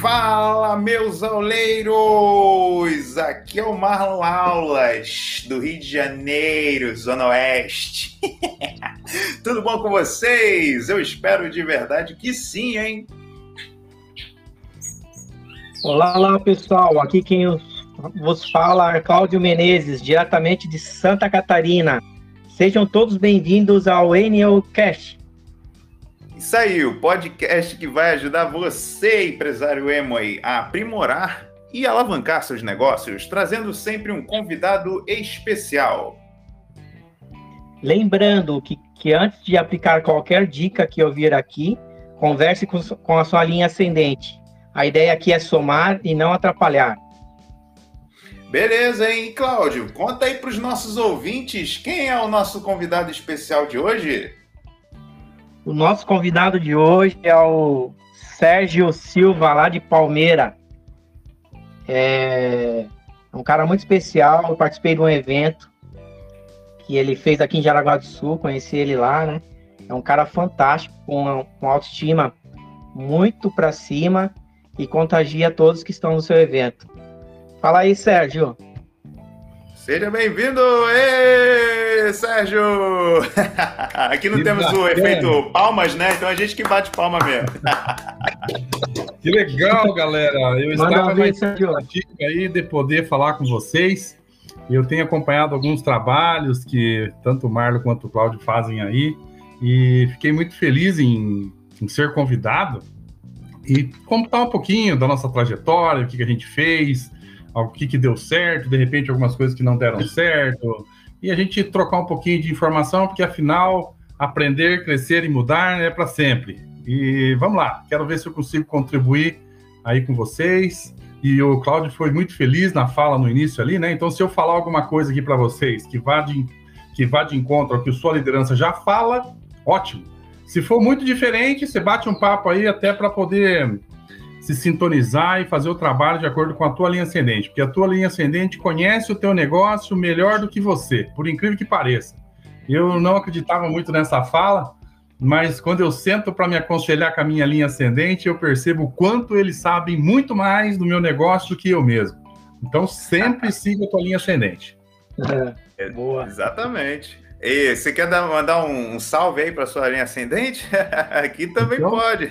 Fala, meus auleiros! Aqui é o Marlon Aulas, do Rio de Janeiro, Zona Oeste. Tudo bom com vocês? Eu espero de verdade que sim, hein? Olá, pessoal. Aqui quem vos fala é Cláudio Menezes, diretamente de Santa Catarina. Sejam todos bem-vindos ao NL Cast. Isso aí, o podcast que vai ajudar você, empresário Emoi, a aprimorar e alavancar seus negócios, trazendo sempre um convidado especial. Lembrando que, que antes de aplicar qualquer dica que ouvir aqui, converse com, com a sua linha ascendente. A ideia aqui é somar e não atrapalhar. Beleza, hein, Cláudio? Conta aí para os nossos ouvintes quem é o nosso convidado especial de hoje. O nosso convidado de hoje é o Sérgio Silva, lá de Palmeira. É um cara muito especial. Eu participei de um evento que ele fez aqui em Jaraguá do Sul, conheci ele lá, né? É um cara fantástico, com, com autoestima muito para cima e contagia todos que estão no seu evento. Fala aí, Sérgio. Seja bem-vindo! Sérgio! Aqui não temos o efeito palmas, né? Então a gente que bate palma mesmo. que legal, galera! Eu estava na expectativa aí de poder falar com vocês. Eu tenho acompanhado alguns trabalhos que tanto o Marlon quanto o Cláudio fazem aí e fiquei muito feliz em, em ser convidado e contar um pouquinho da nossa trajetória, o que, que a gente fez, o que, que deu certo, de repente algumas coisas que não deram certo, e a gente trocar um pouquinho de informação, porque afinal, aprender, crescer e mudar é para sempre. E vamos lá, quero ver se eu consigo contribuir aí com vocês. E o Cláudio foi muito feliz na fala no início ali, né? Então, se eu falar alguma coisa aqui para vocês que vá, de, que vá de encontro ao que sua liderança já fala, ótimo. Se for muito diferente, você bate um papo aí até para poder se sintonizar e fazer o trabalho de acordo com a tua linha ascendente, porque a tua linha ascendente conhece o teu negócio melhor do que você, por incrível que pareça. Eu não acreditava muito nessa fala, mas quando eu sento para me aconselhar com a minha linha ascendente, eu percebo o quanto eles sabem muito mais do meu negócio do que eu mesmo. Então sempre siga a tua linha ascendente. É, boa. Exatamente. E você quer dar, mandar um, um, salve aí para sua linha ascendente? Aqui também então, pode.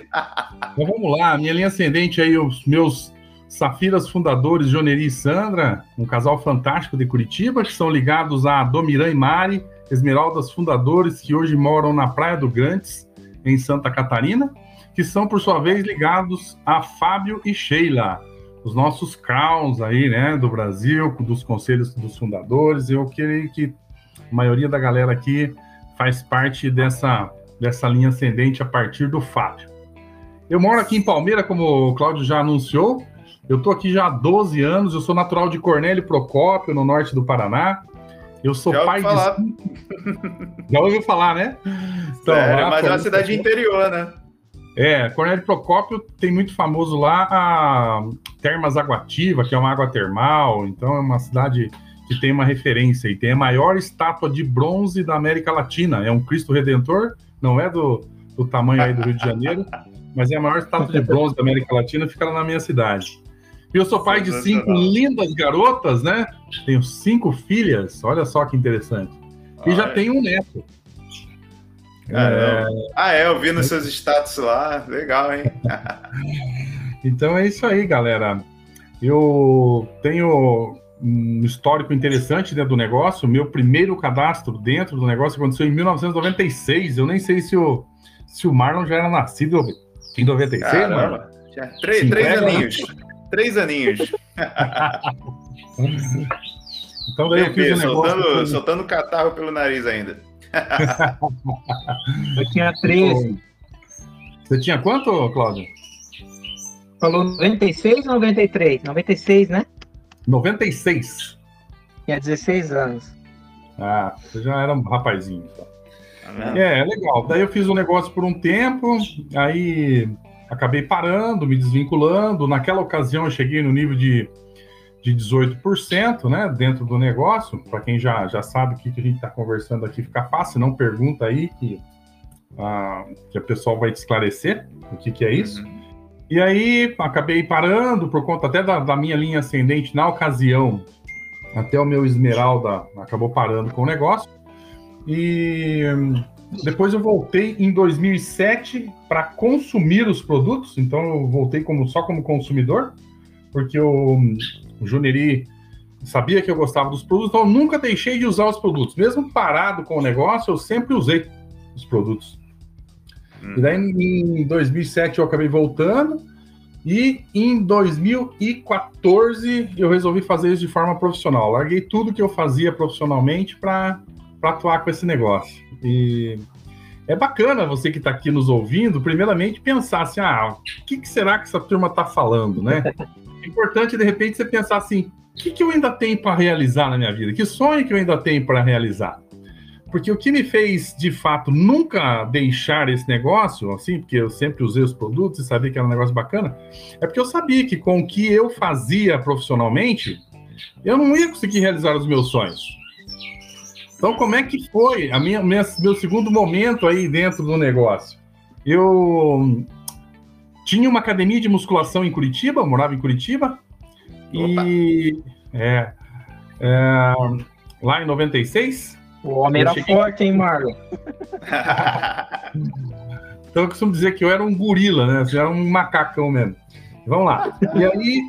então vamos lá, minha linha ascendente aí, os meus Safiras fundadores, Joneri e Sandra, um casal fantástico de Curitiba, que são ligados a Domiran e Mari, Esmeraldas fundadores, que hoje moram na Praia do Grandes, em Santa Catarina, que são, por sua vez, ligados a Fábio e Sheila, os nossos crowns aí, né, do Brasil, dos conselhos dos fundadores. Eu queria que a maioria da galera aqui faz parte dessa, dessa linha ascendente a partir do Fábio. Eu moro aqui em Palmeira, como o Cláudio já anunciou. Eu estou aqui já há 12 anos. Eu sou natural de Cornélio Procópio, no norte do Paraná. Eu sou já pai falar. de. já ouviu falar, né? Então, é, mas é uma cidade interior, né? É, Cornélio Procópio tem muito famoso lá a Termas Aguativa, que é uma água termal. Então é uma cidade que tem uma referência e tem a maior estátua de bronze da América Latina. É um Cristo Redentor, não é do, do tamanho aí do Rio de Janeiro, mas é a maior estátua de bronze da América Latina, fica lá na minha cidade. E eu sou pai de cinco lindas garotas, né? Tenho cinco filhas, olha só que interessante. E já tenho um neto. É... Ah, é, eu vi nos seus status lá, legal, hein? então é isso aí, galera. Eu tenho um histórico interessante dentro do negócio. O meu primeiro cadastro dentro do negócio aconteceu em 1996. Eu nem sei se o, se o Marlon já era nascido em 96, Caramba. Marlon. Já, três, três aninhos. Três aninhos. então daí eu fiz um soltando, negócio... soltando catarro pelo nariz ainda. eu tinha 13. Você tinha quanto, Cláudio? Falou 96 ou 93? 96, né? 96. Tinha 16 anos. Ah, você já era um rapazinho. Então. Ah, é, é legal. Daí eu fiz o um negócio por um tempo, aí acabei parando, me desvinculando. Naquela ocasião eu cheguei no nível de, de 18%, né, dentro do negócio. Para quem já, já sabe o que, que a gente está conversando aqui, fica fácil, não pergunta aí que, ah, que a pessoa vai te esclarecer o que, que é isso. Uhum. E aí acabei parando por conta até da, da minha linha ascendente na ocasião. Até o meu Esmeralda acabou parando com o negócio. E depois eu voltei em 2007 para consumir os produtos, então eu voltei como, só como consumidor, porque o, o Juneri sabia que eu gostava dos produtos, então eu nunca deixei de usar os produtos. Mesmo parado com o negócio, eu sempre usei os produtos. E daí em 2007 eu acabei voltando, e em 2014 eu resolvi fazer isso de forma profissional. Larguei tudo que eu fazia profissionalmente para atuar com esse negócio. E é bacana você que está aqui nos ouvindo, primeiramente pensar assim: ah, o que, que será que essa turma está falando, né? É importante, de repente, você pensar assim: o que, que eu ainda tenho para realizar na minha vida? Que sonho que eu ainda tenho para realizar? Porque o que me fez, de fato, nunca deixar esse negócio, assim, porque eu sempre usei os produtos e sabia que era um negócio bacana, é porque eu sabia que com o que eu fazia profissionalmente, eu não ia conseguir realizar os meus sonhos. Então, como é que foi a minha, minha, meu segundo momento aí dentro do negócio? Eu tinha uma academia de musculação em Curitiba, morava em Curitiba, Opa. e é, é, lá em 96. O homem era cheguei... forte, hein, Marlon? então eu costumo dizer que eu era um gorila, né? Eu era um macacão mesmo. Vamos lá. E aí,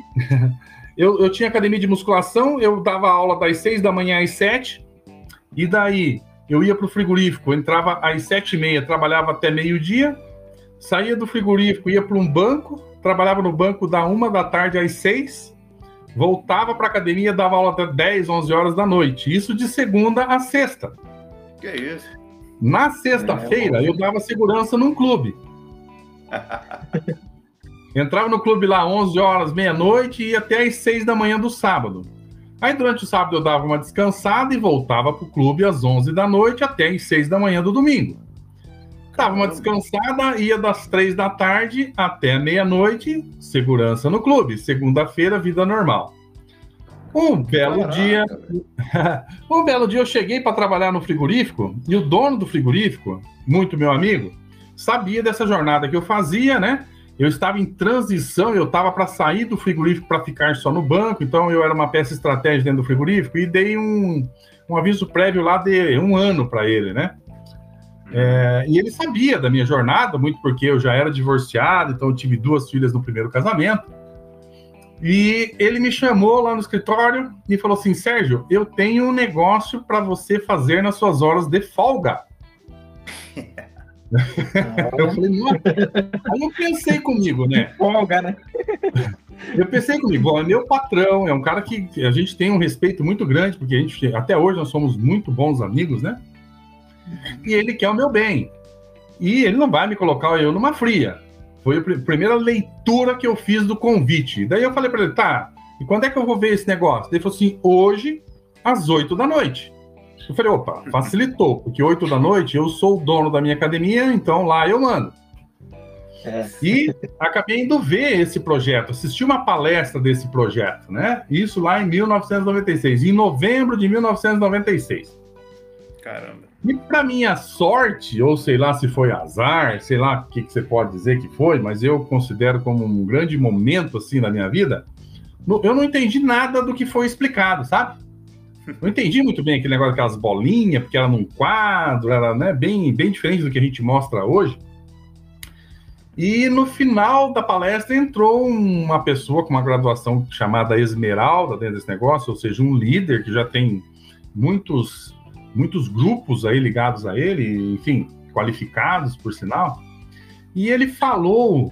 eu, eu tinha academia de musculação, eu dava aula das seis da manhã às sete, e daí, eu ia para o frigorífico, entrava às sete e meia, trabalhava até meio-dia, saía do frigorífico, ia para um banco, trabalhava no banco da uma da tarde às seis, voltava para a academia, dava aula até 10, 11 horas da noite. Isso de segunda a sexta. Que é isso? Na sexta-feira, é, eu dava segurança num clube. Entrava no clube lá 11 horas, meia-noite e ia até às 6 da manhã do sábado. Aí durante o sábado eu dava uma descansada e voltava para o clube às 11 da noite até às 6 da manhã do domingo. Dava uma descansada, ia das 3 da tarde até meia-noite, segurança no clube. Segunda-feira, vida normal. Um belo Caraca. dia. um belo dia eu cheguei para trabalhar no frigorífico e o dono do frigorífico, muito meu amigo, sabia dessa jornada que eu fazia, né? eu estava em transição, eu estava para sair do frigorífico para ficar só no banco, então eu era uma peça estratégica dentro do frigorífico e dei um, um aviso prévio lá de um ano para ele, né? É, e ele sabia da minha jornada, muito porque eu já era divorciado, então eu tive duas filhas no primeiro casamento. E ele me chamou lá no escritório e falou assim: Sérgio, eu tenho um negócio para você fazer nas suas horas de folga. eu falei, não. Aí eu pensei comigo, né? Folga, né? Eu pensei comigo, é meu patrão, é um cara que a gente tem um respeito muito grande, porque a gente, até hoje nós somos muito bons amigos, né? E ele quer o meu bem. E ele não vai me colocar eu numa fria. Foi a primeira leitura que eu fiz do convite. Daí eu falei para ele, tá, e quando é que eu vou ver esse negócio? Ele falou assim, hoje, às oito da noite. Eu falei, opa, facilitou, porque 8 da noite eu sou o dono da minha academia, então lá eu mando. É. E acabei indo ver esse projeto, assisti uma palestra desse projeto, né? Isso lá em 1996, em novembro de 1996. Caramba. E para minha sorte, ou sei lá se foi azar, sei lá o que, que, você pode dizer que foi, mas eu considero como um grande momento assim na minha vida, eu não entendi nada do que foi explicado, sabe? Não entendi muito bem aquele negócio daquelas bolinhas, porque era num quadro, era né, bem, bem diferente do que a gente mostra hoje. E no final da palestra entrou uma pessoa com uma graduação chamada Esmeralda dentro desse negócio, ou seja, um líder que já tem muitos, muitos grupos aí ligados a ele, enfim, qualificados por sinal. E ele falou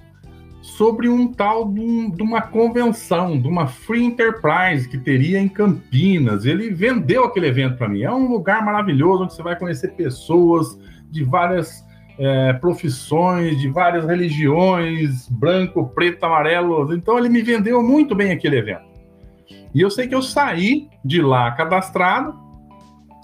sobre um tal de, um, uma convenção, de uma Free Enterprise que teria em Campinas. Ele vendeu aquele evento para mim. É um lugar maravilhoso onde você vai conhecer pessoas de várias é, profissões, de várias religiões, branco, preto, amarelo. Então ele me vendeu muito bem aquele evento. E eu sei que eu saí de lá cadastrado,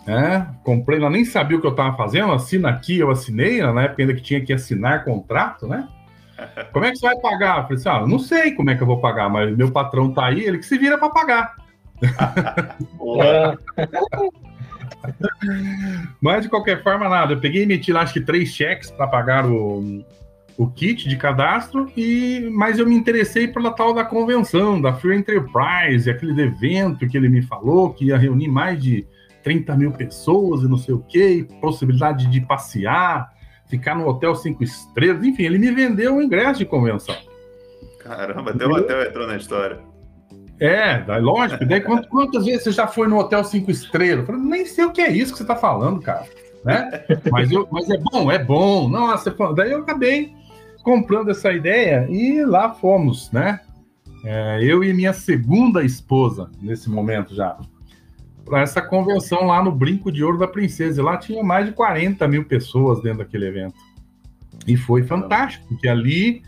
né? comprei lá, nem sabia o que eu estava fazendo, assina aqui, eu assinei, na época ainda que tinha que assinar contrato, né? Como é que você vai pagar? Eu falei assim, ah, não sei como é que eu vou pagar, mas meu patrão tá aí, ele que se vira para pagar. mas de qualquer forma, nada. Eu peguei e meti lá acho que três cheques para pagar o, o kit de cadastro, e mas eu me interessei pela tal da convenção, da Free Enterprise, aquele evento que ele me falou, que ia reunir mais de 30 mil pessoas e não sei o quê, possibilidade de passear, ficar no hotel cinco estrelas, enfim, ele me vendeu o ingresso de convenção. Caramba, até o hotel entrou na história. É, lógico. Daí, quantas vezes você já foi no hotel cinco estrelas? Eu falei, nem sei o que é isso que você está falando, cara. Né? Mas, eu, mas é bom, é bom. Nossa, daí eu acabei comprando essa ideia e lá fomos, né? É, eu e minha segunda esposa, nesse momento já, para essa convenção lá no Brinco de Ouro da Princesa. E lá tinha mais de 40 mil pessoas dentro daquele evento. E foi fantástico, porque ali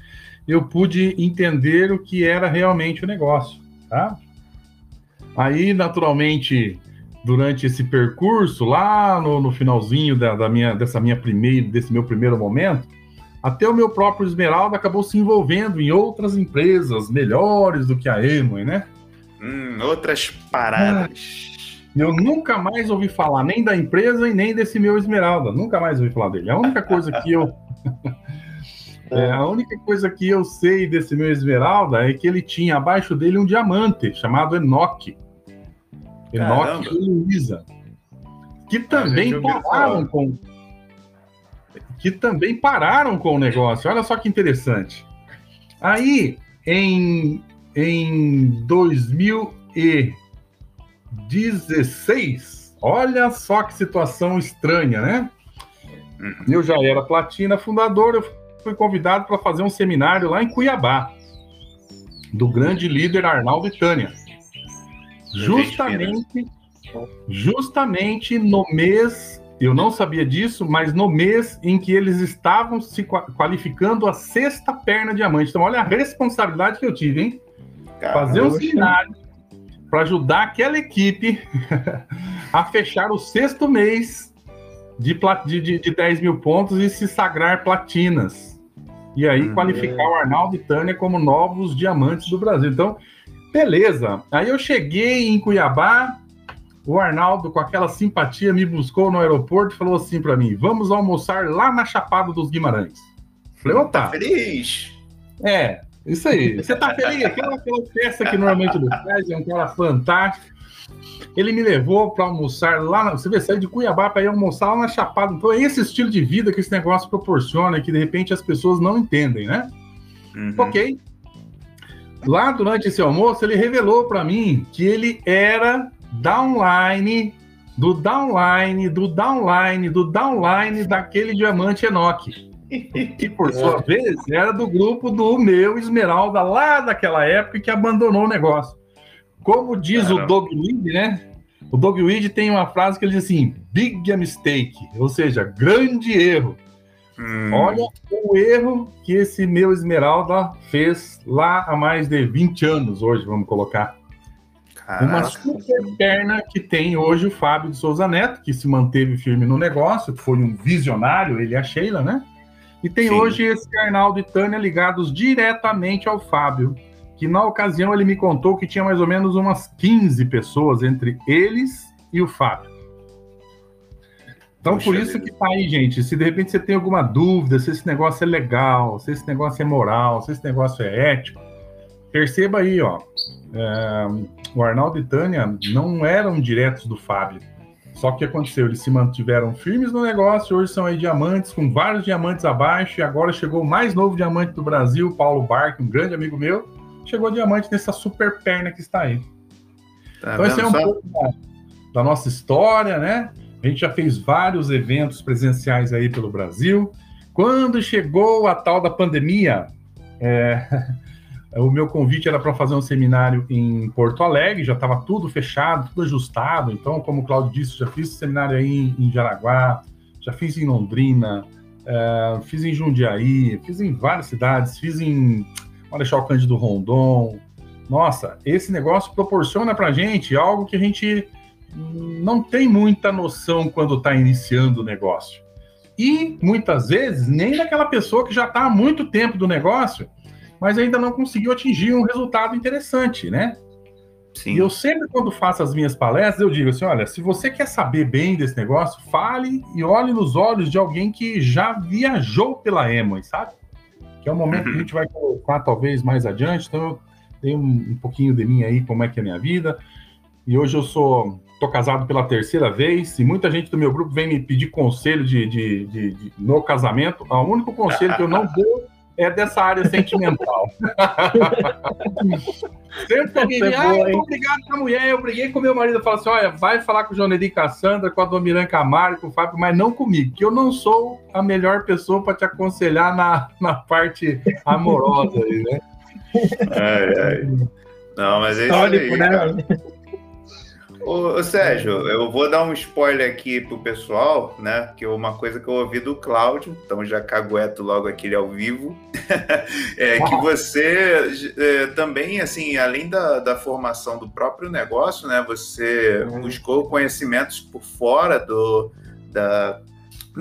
eu pude entender o que era realmente o negócio, tá? Aí, naturalmente, durante esse percurso, lá no, no finalzinho da, da, minha, dessa minha primeira, desse meu primeiro momento, até o meu próprio Esmeralda acabou se envolvendo em outras empresas melhores do que a Emoi, né? Hum, outras paradas. Ah, eu nunca mais ouvi falar nem da empresa e nem desse meu Esmeralda. Nunca mais ouvi falar dele. A única coisa que eu. é, a única coisa que eu sei desse meu Esmeralda é que ele tinha abaixo dele um diamante chamado Enoch. Enoch e Luísa. Que também pararam com que também pararam com o negócio. Olha só que interessante. Aí, em, em 2016, olha só que situação estranha, né? Eu já era platina fundador, eu fui convidado para fazer um seminário lá em Cuiabá, do grande líder Arnaldo Tânia. Justamente, justamente no mês eu não sabia disso, mas no mês em que eles estavam se qualificando a sexta perna diamante. Então, olha a responsabilidade que eu tive, hein? Fazer um seminário para ajudar aquela equipe a fechar o sexto mês de, de, de 10 mil pontos e se sagrar platinas. E aí uhum. qualificar o Arnaldo e Tânia como novos diamantes do Brasil. Então, beleza. Aí eu cheguei em Cuiabá, o Arnaldo, com aquela simpatia, me buscou no aeroporto e falou assim para mim: vamos almoçar lá na Chapada dos Guimarães. Falei, opa. Tá feliz. É, isso aí. Você tá feliz? Aquela, aquela festa que normalmente ele faz, é um cara fantástico. Ele me levou para almoçar lá. Na, você vê, sair de Cuiabá para ir almoçar lá na Chapada. Então é esse estilo de vida que esse negócio proporciona, que de repente as pessoas não entendem, né? Uhum. Ok. Lá durante esse almoço, ele revelou para mim que ele era downline do downline, do downline, do downline daquele diamante Enoch. Que por sua vez era do grupo do meu Esmeralda lá daquela época que abandonou o negócio. Como diz Caramba. o Doug Weed, né? O Doug Weed tem uma frase que ele diz assim: big mistake, ou seja, grande erro. Hum. Olha o erro que esse meu Esmeralda fez lá há mais de 20 anos, hoje, vamos colocar. Caraca. Uma super perna que tem hoje o Fábio de Souza Neto, que se manteve firme no negócio, foi um visionário, ele e a Sheila, né? E tem Sim. hoje esse Arnaldo e Tânia ligados diretamente ao Fábio, que na ocasião ele me contou que tinha mais ou menos umas 15 pessoas entre eles e o Fábio. Então, Poxa por isso que tá aí, gente. Se de repente você tem alguma dúvida, se esse negócio é legal, se esse negócio é moral, se esse negócio é ético, perceba aí, ó. É, o Arnaldo e Tânia não eram diretos do Fábio. Só que aconteceu, eles se mantiveram firmes no negócio, hoje são aí diamantes, com vários diamantes abaixo, e agora chegou o mais novo diamante do Brasil, Paulo Barque, um grande amigo meu, chegou diamante nessa super perna que está aí. Tá então esse é um só? pouco da, da, nossa história, né? A gente já fez vários eventos presenciais aí pelo Brasil. Quando chegou a tal da pandemia, é, O meu convite era para fazer um seminário em Porto Alegre, já estava tudo fechado, tudo ajustado. Então, como o Claudio disse, já fiz seminário aí em, Jaraguá, já fiz em Londrina, uh, fiz em Jundiaí, fiz em várias cidades, fiz em Marechal Cândido Rondon. Nossa, esse negócio proporciona para gente algo que a gente não tem muita noção quando está iniciando o negócio. E muitas vezes nem daquela pessoa que já está há muito tempo do negócio mas ainda não conseguiu atingir um resultado interessante, né? Sim. E eu sempre, quando faço as minhas palestras, eu digo assim: olha, se você quer saber bem desse negócio, fale e olhe nos olhos de alguém que já viajou pela Emoi, sabe? que é um momento que a gente vai colocar talvez mais adiante. Então, eu tenho um, um pouquinho de mim aí, como é que é a minha vida. E hoje eu sou tô casado pela terceira vez e muita gente do meu grupo vem me pedir conselho de, de, de, de no casamento. O único conselho que eu não dou é dessa área sentimental. Sempre que alguém vem, ah, eu tô brigado com a mulher, eu briguei com meu marido, eu falo assim, olha, vai falar com o João Nedi Cassandra, com a Domiran Camargo, com o Fábio, mas não comigo, que eu não sou a melhor pessoa para te aconselhar na, na parte amorosa aí, né? Ai, ai. Não, mas é isso aí, né? Ô, Sérgio, eu vou dar um spoiler aqui pro pessoal, né? Que é uma coisa que eu ouvi do Cláudio, então já cagueto logo aqui ao vivo, é que você é, também, assim, além da, da formação do próprio negócio, né? Você uhum. buscou conhecimentos por fora do, da,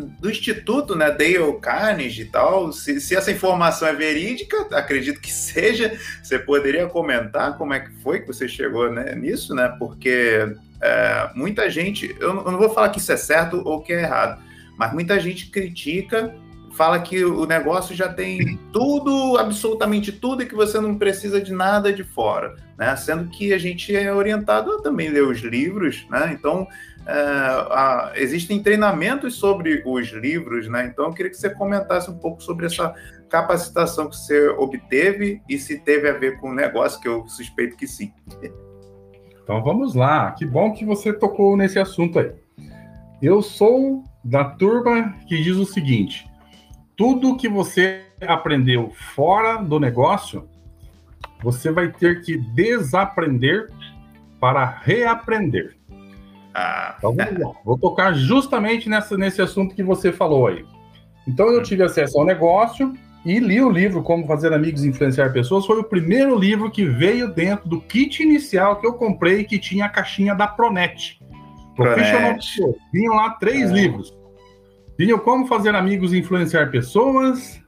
do Instituto, né, Dale Carnegie e tal, se, se, essa informação é verídica, acredito que seja, você poderia comentar como é que foi que você chegou né, nisso, né, porque é, muita gente, eu não, eu não vou falar que isso é certo ou que é errado, mas muita gente critica, fala que o negócio já tem tudo, absolutamente tudo, e que você não precisa de nada de fora, né, sendo que a gente é orientado a também ler os livros, né, então é, existem treinamentos sobre os livros, né? Então eu queria que você comentasse um pouco sobre essa capacitação que você obteve e se teve a ver com o negócio, que eu suspeito que sim. Então vamos lá. Que bom que você tocou nesse assunto aí. Eu sou da turma que diz o seguinte: tudo que você aprendeu fora do negócio, você vai ter que desaprender para reaprender. Ah. Então. Vou tocar justamente nessa, nesse assunto que você falou aí. Então eu tive acesso ao negócio e li o livro Como Fazer Amigos e Influenciar Pessoas. Foi o primeiro livro que veio dentro do kit inicial que eu comprei, que tinha a caixinha da Pronet. Professional Vinham lá três é. livros. Vinham Como Fazer Amigos e Influenciar Pessoas,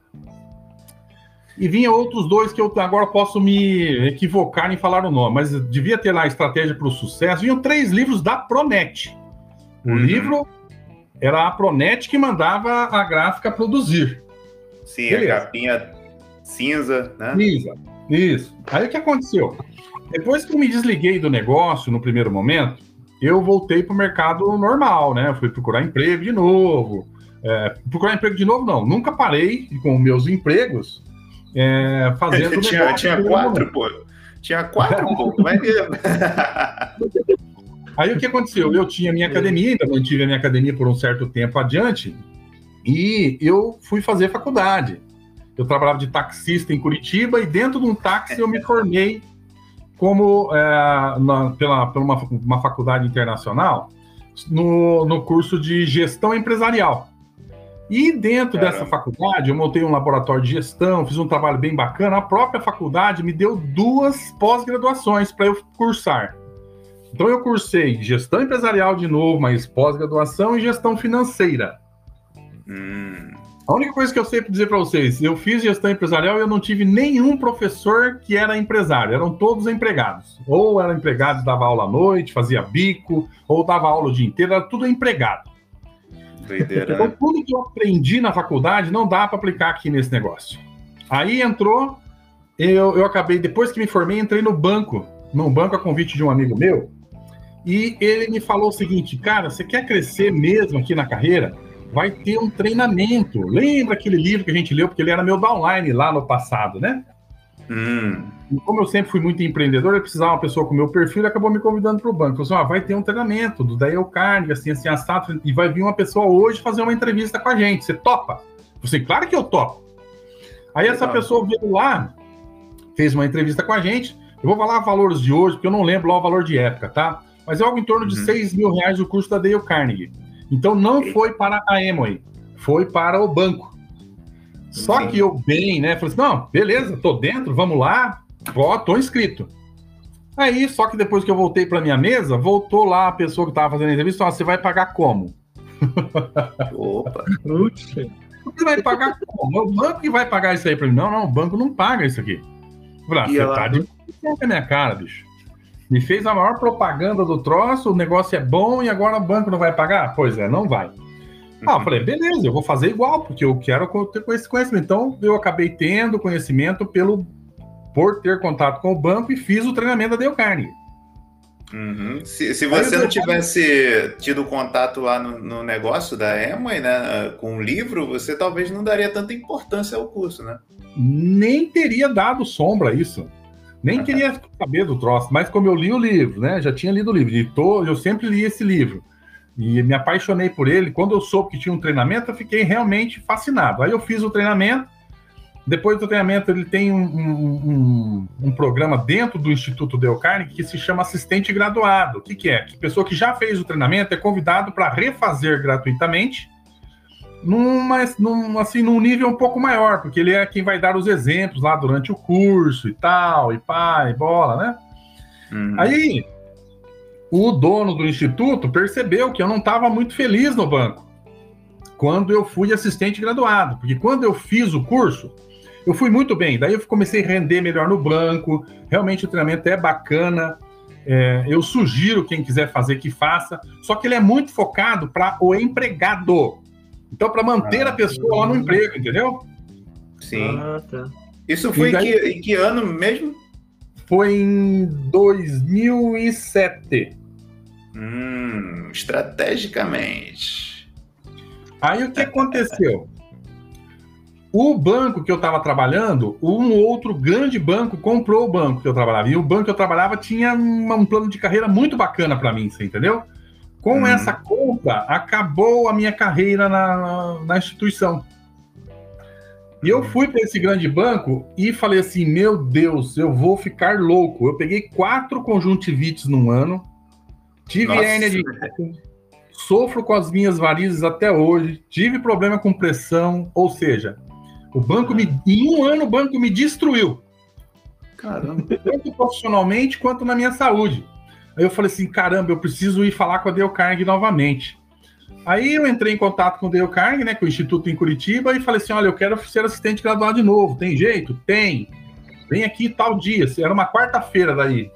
e vinha outros dois que eu agora posso me equivocar em falar o nome, mas devia ter lá a Estratégia para o Sucesso. Vinham três livros da Pronet. O uhum. livro era a Pronet que mandava a gráfica produzir. Sim, Beleza. a capinha cinza, né? Cinza, isso. Aí o que aconteceu? Depois que eu me desliguei do negócio no primeiro momento, eu voltei para o mercado normal, né? Eu fui procurar emprego de novo. É, procurar emprego de novo, não. Nunca parei com meus empregos é, fazendo. tinha, tinha quatro, pô. Tinha quatro, pô. Vai ver. Aí o que aconteceu? Eu tinha minha academia, ainda mantive a minha academia por um certo tempo adiante, e eu fui fazer faculdade. Eu trabalhava de taxista em Curitiba, e dentro de um táxi eu me formei como é, na, pela, pela uma, uma faculdade internacional no, no curso de gestão empresarial. E dentro Caramba. dessa faculdade, eu montei um laboratório de gestão, fiz um trabalho bem bacana. A própria faculdade me deu duas pós-graduações para eu cursar. Então, eu cursei gestão empresarial de novo, mas pós-graduação e gestão financeira. Hum. A única coisa que eu sei dizer para vocês, eu fiz gestão empresarial e eu não tive nenhum professor que era empresário, eram todos empregados. Ou eram empregados, dava aula à noite, fazia bico, ou dava aula o dia inteiro, era tudo empregado. Doideira. Então, tudo que eu aprendi na faculdade não dá para aplicar aqui nesse negócio. Aí entrou, eu, eu acabei, depois que me formei, entrei no banco, num banco a convite de um amigo meu, e ele me falou o seguinte, cara, você quer crescer mesmo aqui na carreira? Vai ter um treinamento. Lembra aquele livro que a gente leu, porque ele era meu downline lá no passado, né? Hum. E como eu sempre fui muito empreendedor, eu precisava de uma pessoa com meu perfil e acabou me convidando para o banco. Falou assim: ah, vai ter um treinamento do Dale Carnegie, assim, assim, assado, e vai vir uma pessoa hoje fazer uma entrevista com a gente. Você topa? Você, claro que eu topo. Aí essa pessoa veio lá, fez uma entrevista com a gente. Eu vou falar valores de hoje, porque eu não lembro lá o valor de época, tá? Mas é algo em torno de uhum. 6 mil reais o curso da Dale Carnegie. Então não foi para a Emory, foi para o banco. Só Sim. que eu bem, né? Falei assim, não, beleza, tô dentro, vamos lá, ó, tô inscrito. Aí, só que depois que eu voltei para minha mesa, voltou lá a pessoa que estava fazendo a entrevista, ó, você vai pagar como? Opa! Você vai pagar como? O banco que vai pagar isso aí para mim? Não, não, o banco não paga isso aqui. falei, ah, você ela... tá de a minha cara, bicho. Me fez a maior propaganda do troço, o negócio é bom e agora o banco não vai pagar? Pois é, não vai. Ah, eu falei, beleza, eu vou fazer igual, porque eu quero ter esse conhecimento. Então, eu acabei tendo conhecimento pelo por ter contato com o banco e fiz o treinamento da Dale Carnegie. Uhum. Se, se você não tivesse tido contato lá no, no negócio da Emma, né, com o livro, você talvez não daria tanta importância ao curso, né? Nem teria dado sombra a isso. Nem queria saber do troço, mas como eu li o livro, né? Já tinha lido o livro, e tô, eu sempre li esse livro. E me apaixonei por ele. Quando eu soube que tinha um treinamento, eu fiquei realmente fascinado. Aí eu fiz o treinamento. Depois do treinamento, ele tem um, um, um, um programa dentro do Instituto Del Carnegie que se chama assistente graduado. O que, que é? Que pessoa que já fez o treinamento é convidado para refazer gratuitamente, numa, num, assim, num nível um pouco maior, porque ele é quem vai dar os exemplos lá durante o curso e tal, e pá, e bola, né? Uhum. Aí o dono do instituto percebeu que eu não estava muito feliz no banco quando eu fui assistente graduado, porque quando eu fiz o curso, eu fui muito bem. Daí eu comecei a render melhor no banco. Realmente o treinamento é bacana. É, eu sugiro quem quiser fazer que faça. Só que ele é muito focado para o empregado. Então, para manter ah, a pessoa lá no emprego, entendeu? Sim. Ah, tá. Isso foi daí, em, que, em que ano mesmo? Foi em 2007. Hum, estrategicamente. Aí o que aconteceu? O banco que eu estava trabalhando, um outro grande banco comprou o banco que eu trabalhava. E o banco que eu trabalhava tinha um plano de carreira muito bacana para mim, você entendeu? Com hum. essa compra, acabou a minha carreira na, na instituição. E eu fui para esse grande banco e falei assim: meu Deus, eu vou ficar louco. Eu peguei quatro conjuntivites num ano, Tive hérnia de sofro com as minhas varizes até hoje, tive problema com pressão, ou seja, o banco me em um ano o banco me destruiu. Caramba. Tanto profissionalmente quanto na minha saúde. Aí eu falei assim, caramba, eu preciso ir falar com a Dale Carnegie novamente. Aí eu entrei em contato com o Dale Carnegie, né, com o Instituto em Curitiba, e falei assim, olha, eu quero ser assistente graduado de novo. Tem jeito? Tem. Vem aqui tal dia. Era uma quarta-feira daí.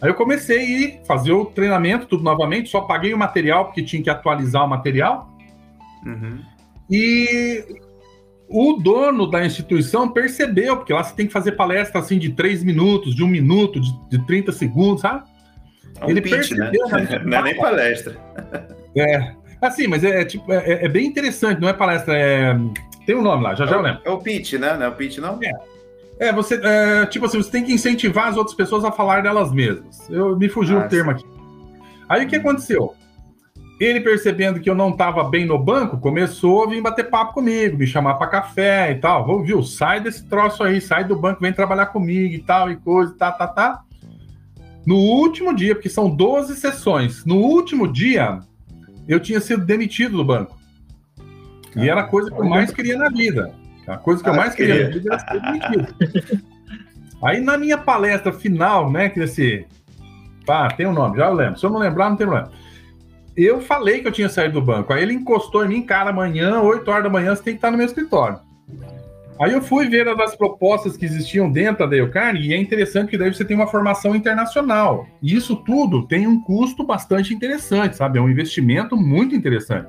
Aí eu comecei a ir fazer o treinamento, tudo novamente, só paguei o material, porque tinha que atualizar o material. Uhum. E o dono da instituição percebeu, porque lá você tem que fazer palestra assim de três minutos, de um minuto, de, de 30 segundos, sabe? É um Ele pitch, né? percebeu. Né? Não é nem palestra. É. Assim, mas é, é tipo, é, é, bem interessante, não é palestra, é. Tem um nome lá, já já eu lembro. É o pitch, né? Não é o pitch, não? É. É, você, é, tipo assim, você tem que incentivar as outras pessoas a falar delas mesmas. Eu me fugiu ah, o termo aqui. Aí o que aconteceu? Ele percebendo que eu não estava bem no banco, começou a vir bater papo comigo, me chamar para café e tal. Vou, viu? Sai desse troço aí, sai do banco, vem trabalhar comigo e tal e coisa, tá, tá, tá. No último dia, porque são 12 sessões, no último dia eu tinha sido demitido do banco. E era a coisa que eu mais queria na vida. A coisa que eu mais queria era ser demitido. Aí na minha palestra final, né, que esse. Pá, tem um nome, já eu lembro. Se eu não lembrar, não tem problema. Eu falei que eu tinha saído do banco. Aí ele encostou em mim, cara, amanhã, 8 horas da manhã, você tem que estar no meu escritório. Aí eu fui ver as propostas que existiam dentro da Dale e é interessante que daí você tem uma formação internacional. E isso tudo tem um custo bastante interessante, sabe? É um investimento muito interessante.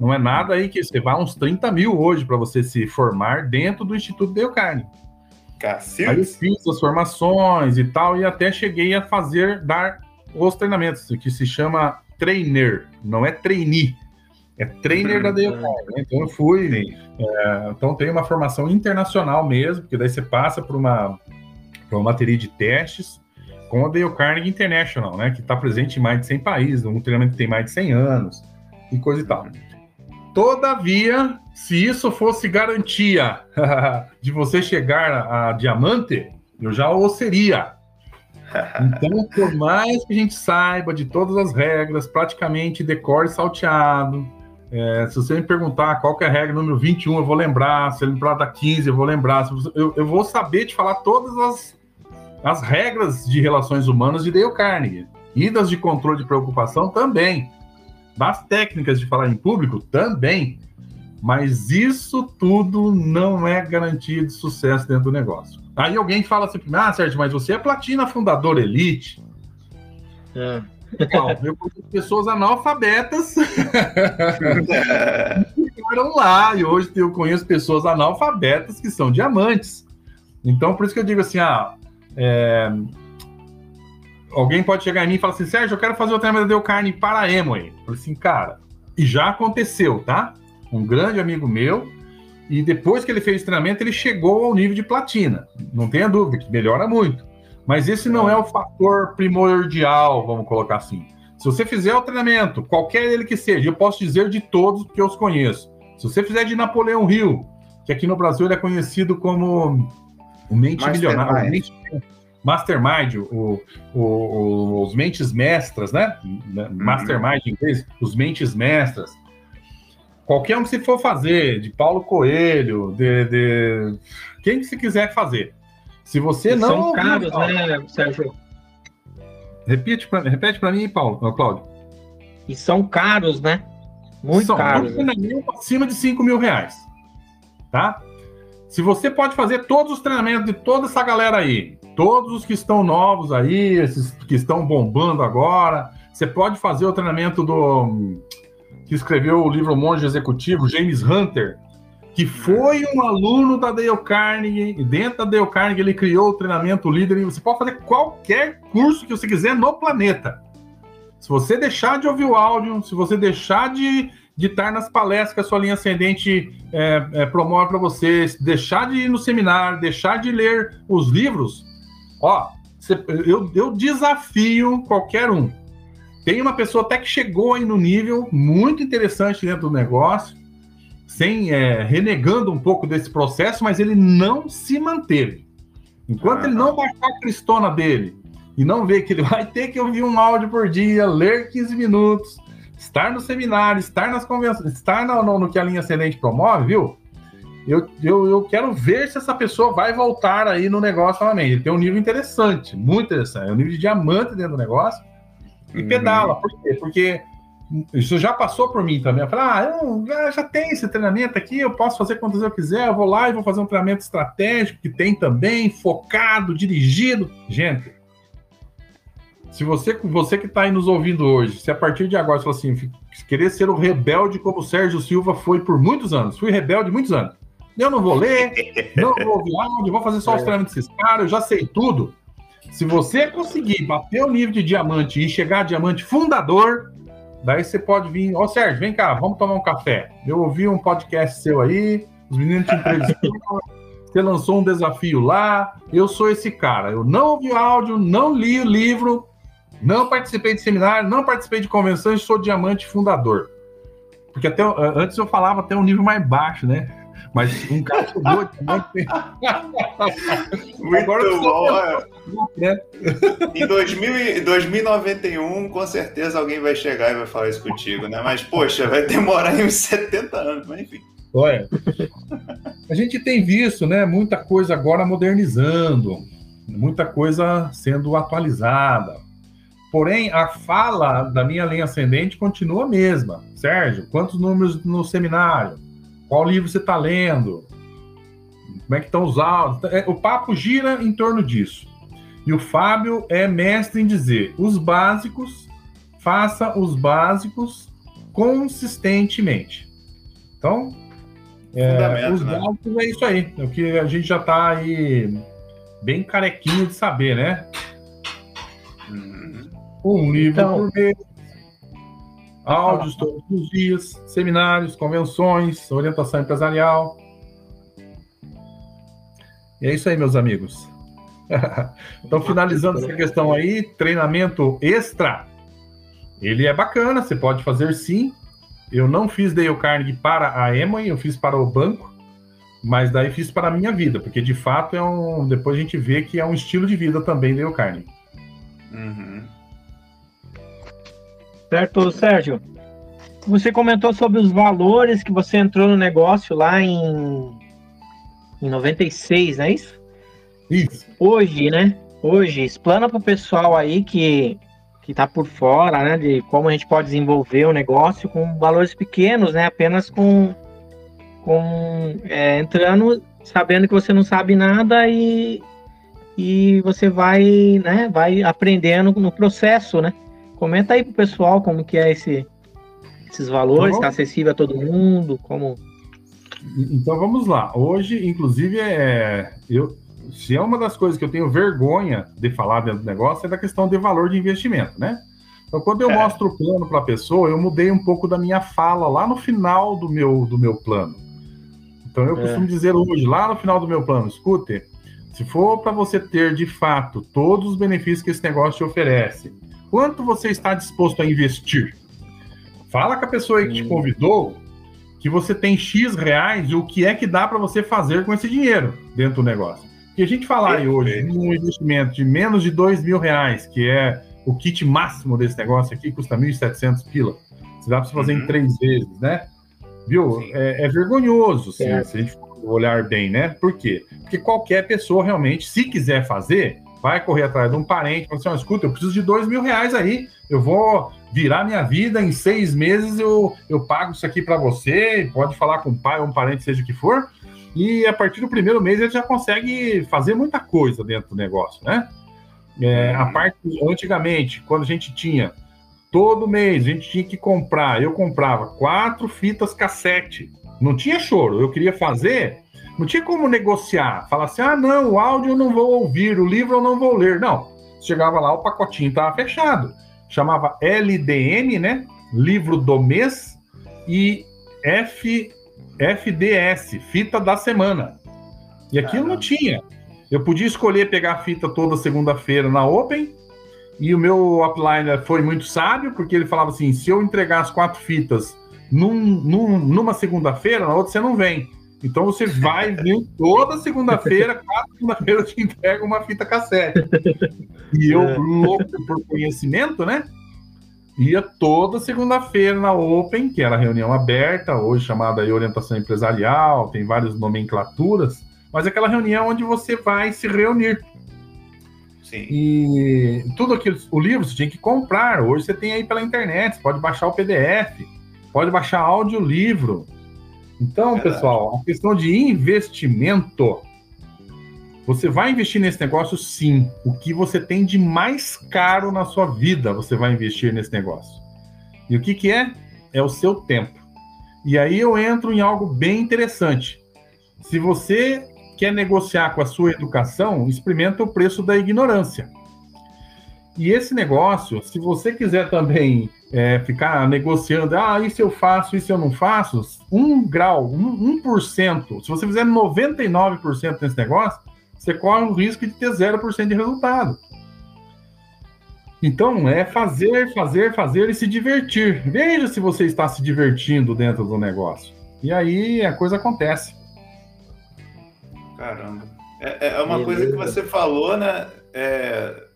Não é nada aí que você vai uns 30 mil hoje para você se formar dentro do Instituto Dale Carne. Cacildes. Aí eu fiz as formações e tal, e até cheguei a fazer, dar os treinamentos, que se chama trainer, não é trainee. É trainer da Carne. Né? Então eu fui. É, então tem uma formação internacional mesmo, porque daí você passa por uma, por uma bateria de testes com a Dale Carnegie International, né? Que está presente em mais de 100 países, um treinamento que tem mais de 100 anos e coisa e tal. Todavia, se isso fosse garantia de você chegar a diamante, eu já o seria. Então, por mais que a gente saiba de todas as regras, praticamente decore salteado, é, se você me perguntar qual é a regra número 21, eu vou lembrar. Se lembrar da 15, eu vou lembrar. Eu, eu vou saber te falar todas as, as regras de relações humanas de Dale Carnegie. E das de controle de preocupação também das técnicas de falar em público também. Mas isso tudo não é garantia de sucesso dentro do negócio. Aí alguém fala assim, ah, Sérgio, mas você é platina fundador elite. É. Eu conheço pessoas analfabetas que ficaram lá, e hoje eu conheço pessoas analfabetas que são diamantes. Então, por isso que eu digo assim, ah, é... alguém pode chegar em mim e falar assim, Sérgio, eu quero fazer o treinamento de carne para a Emory. Eu falei assim, cara, e já aconteceu, tá? Um grande amigo meu, e depois que ele fez o treinamento, ele chegou ao nível de platina. Não tenha dúvida, que melhora muito. Mas esse não é o fator primordial, vamos colocar assim. Se você fizer o treinamento, qualquer ele que seja, eu posso dizer de todos que eu os conheço. Se você fizer de Napoleão Hill, que aqui no Brasil ele é conhecido como o mente Mastermind. milionário, mente, Mastermind, o, o, os mentes mestras, né? Uhum. Mastermind em inglês, os mentes mestras. Qualquer um que se for fazer, de Paulo Coelho, de, de quem que se quiser fazer. Se você não. São caros, né, Sérgio? Repete pra, repete para mim, Paulo, Cláudio. E são caros, né? Muito são, caros. Né? Acima de 5 mil reais. Tá? Se você pode fazer todos os treinamentos de toda essa galera aí, todos os que estão novos aí, esses que estão bombando agora, você pode fazer o treinamento do que escreveu o livro Monge Executivo, James Hunter, que foi um aluno da Dale Carnegie, e dentro da Dale Carnegie ele criou o treinamento líder, e você pode fazer qualquer curso que você quiser no planeta. Se você deixar de ouvir o áudio, se você deixar de, de estar nas palestras que a sua linha ascendente é, é, promove para você, deixar de ir no seminário, deixar de ler os livros, ó, você, eu, eu desafio qualquer um. Tem uma pessoa até que chegou aí no nível muito interessante dentro do negócio, sem é, renegando um pouco desse processo, mas ele não se manteve. Enquanto ele não baixar a cristona dele e não ver que ele vai ter que ouvir um áudio por dia, ler 15 minutos, estar no seminário, estar nas convenções, estar no, no, no que a linha ascendente promove, viu? Eu, eu, eu quero ver se essa pessoa vai voltar aí no negócio novamente. Ele tem um nível interessante, muito interessante. É um nível de diamante dentro do negócio. E uhum. pedala. Por quê? Porque isso já passou por mim também. Eu falei, ah, eu já tenho esse treinamento aqui, eu posso fazer quantas eu quiser, eu vou lá e vou fazer um treinamento estratégico que tem também, focado, dirigido. Gente, se você, você que está aí nos ouvindo hoje, se a partir de agora você fala assim, querer ser o rebelde como o Sérgio Silva foi por muitos anos, fui rebelde muitos anos. Eu não vou ler, não vou ouvir áudio, vou fazer só os é. treinamentos desses caras, eu já sei tudo. Se você conseguir bater o nível de diamante e chegar a diamante fundador, Daí você pode vir, oh, Sérgio, vem cá, vamos tomar um café. Eu ouvi um podcast seu aí, os meninos te entrevistaram, você lançou um desafio lá. Eu sou esse cara. Eu não ouvi áudio, não li o livro, não participei de seminário, não participei de convenções, sou diamante fundador. Porque até antes eu falava até um nível mais baixo, né? Mas um cara chegou também. Muito Agora bom. Né? Em 2000, 2091, com certeza alguém vai chegar e vai falar isso contigo, né? Mas, poxa, vai demorar uns 70 anos, mas enfim. Olha, a gente tem visto, né, muita coisa agora modernizando, muita coisa sendo atualizada. Porém, a fala da minha linha ascendente continua a mesma. Sérgio, quantos números no seminário? Qual livro você está lendo? Como é que estão os áudios? É, o papo gira em torno disso. E o Fábio é mestre em dizer: os básicos, faça os básicos consistentemente. Então, é, os né? básicos é isso aí. É o que a gente já está aí bem carequinho de saber, né? Uhum. Um livro então, por mês, áudios todos os dias, seminários, convenções, orientação empresarial. E é isso aí, meus amigos. então, finalizando essa questão aí, treinamento extra. Ele é bacana, você pode fazer sim. Eu não fiz Dale Carnegie para a Emma, eu fiz para o banco, mas daí fiz para a minha vida, porque de fato é um. Depois a gente vê que é um estilo de vida também Dale Carnegie. Uhum. Certo, Sérgio. Você comentou sobre os valores que você entrou no negócio lá em, em 96, não é isso? Isso. Hoje, né? Hoje, explana para o pessoal aí que que está por fora, né, de como a gente pode desenvolver o negócio com valores pequenos, né, apenas com, com é, entrando sabendo que você não sabe nada e, e você vai, né, vai aprendendo no processo, né? Comenta aí pro pessoal como que é esse, esses valores, está acessível a todo mundo, como... Então vamos lá. Hoje, inclusive, é eu se é uma das coisas que eu tenho vergonha de falar dentro do negócio é da questão de valor de investimento, né? Então, quando eu é. mostro o plano para a pessoa, eu mudei um pouco da minha fala lá no final do meu, do meu plano. Então, eu é. costumo dizer hoje, lá no final do meu plano, escute, se for para você ter de fato todos os benefícios que esse negócio te oferece, quanto você está disposto a investir? Fala com a pessoa que te convidou que você tem X reais e o que é que dá para você fazer com esse dinheiro dentro do negócio. Que a gente falar aí hoje um investimento de menos de dois mil reais, que é o kit máximo desse negócio aqui, custa 1.700 pila. Você dá para fazer uhum. em três vezes, né? Viu? É, é, vergonhoso se, é. se a gente olhar bem, né? Por quê? Porque qualquer pessoa realmente, se quiser fazer, vai correr atrás de um parente, fala assim, oh, escuta, eu preciso de dois mil reais aí, eu vou virar minha vida em seis meses, eu, eu pago isso aqui para você, pode falar com o pai ou um parente, seja o que for, e a partir do primeiro mês ele já consegue fazer muita coisa dentro do negócio, né? É, a parte, antigamente, quando a gente tinha todo mês, a gente tinha que comprar, eu comprava quatro fitas cassete, não tinha choro, eu queria fazer, não tinha como negociar, falar assim, ah, não, o áudio eu não vou ouvir, o livro eu não vou ler, não. Chegava lá, o pacotinho estava fechado chamava LDM, né? Livro do mês, e F, FDS, fita da semana. E aquilo não tinha. Eu podia escolher pegar a fita toda segunda-feira na Open, e o meu upliner foi muito sábio, porque ele falava assim: se eu entregar as quatro fitas num, num, numa segunda-feira, na outra você não vem. Então você vai vir toda segunda-feira, cada segunda-feira eu te entrego uma fita cassete. E eu, é. louco por conhecimento, né? Ia toda segunda-feira na Open, que era reunião aberta, hoje chamada de orientação empresarial, tem várias nomenclaturas, mas é aquela reunião onde você vai se reunir. Sim. E tudo aquilo, o livro você tinha que comprar. Hoje você tem aí pela internet, você pode baixar o PDF, pode baixar audiolivro. Então, Verdade. pessoal, a questão de investimento. Você vai investir nesse negócio, sim. O que você tem de mais caro na sua vida, você vai investir nesse negócio. E o que, que é? É o seu tempo. E aí eu entro em algo bem interessante. Se você quer negociar com a sua educação, experimenta o preço da ignorância. E esse negócio, se você quiser também é, ficar negociando, ah, isso eu faço, isso eu não faço, um grau, um, 1%, se você fizer 99% nesse negócio, você corre o risco de ter 0% de resultado. Então, é fazer, fazer, fazer e se divertir. Veja se você está se divertindo dentro do negócio. E aí a coisa acontece. Caramba. É, é uma Beleza. coisa que você falou, né? É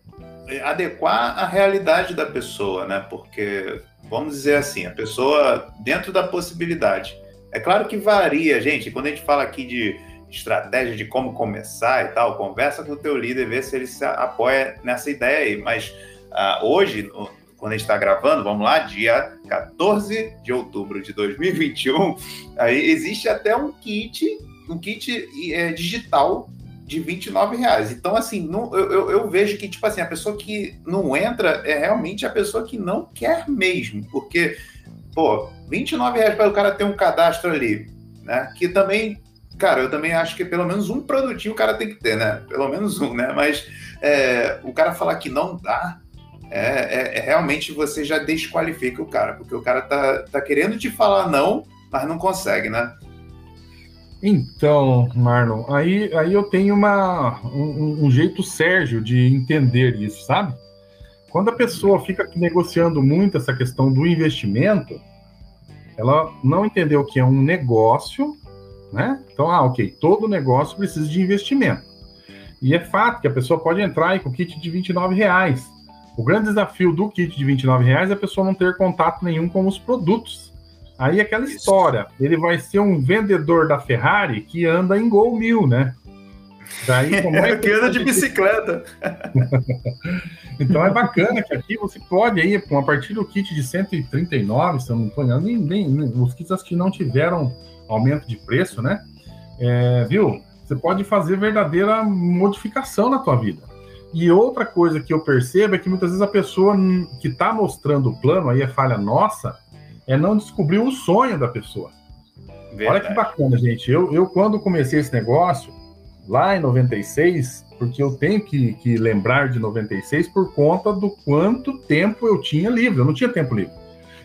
adequar a realidade da pessoa, né? Porque, vamos dizer assim, a pessoa, dentro da possibilidade. É claro que varia, gente. Quando a gente fala aqui de estratégia de como começar e tal, conversa com o teu líder, vê se ele se apoia nessa ideia aí. Mas uh, hoje, quando a gente está gravando, vamos lá, dia 14 de outubro de 2021, aí existe até um kit, um kit é, digital de 29 reais. Então, assim, não, eu, eu, eu, vejo que, tipo assim, a pessoa que não entra é realmente a pessoa que não quer mesmo, porque, pô, 29 reais para o cara ter um cadastro ali, né? Que também, cara, eu também acho que pelo menos um produtinho o cara tem que ter, né? Pelo menos um, né? Mas é, o cara falar que não dá, é, é, é, realmente você já desqualifica o cara, porque o cara tá, tá querendo te falar não, mas não consegue, né? Então, Marlon, aí, aí eu tenho uma, um, um, jeito Sérgio de entender isso, sabe? Quando a pessoa fica negociando muito essa questão do investimento, ela não entendeu o que é um negócio, né? Então, ah, ok, todo negócio precisa de investimento. E é fato que a pessoa pode entrar aí com kit de 29 reais. O grande desafio do kit de 29 reais é a pessoa não ter contato nenhum com os produtos. Aí aquela Isso. história, ele vai ser um vendedor da Ferrari que anda em Gol Mil, né? Daí, como é que, anda de bicicleta. então é bacana que aqui você pode aí, a partir do kit de 139, se eu não estou enganando, nem, nem, os kits que não tiveram aumento de preço, né? É, viu? Você pode fazer verdadeira modificação na tua vida. E outra coisa que eu percebo é que muitas vezes a pessoa que está mostrando o plano, aí é falha nossa, é não descobrir o sonho da pessoa. Verdade. Olha que bacana, gente. Eu, eu, quando comecei esse negócio, lá em 96, porque eu tenho que, que lembrar de 96 por conta do quanto tempo eu tinha livre. Eu não tinha tempo livre.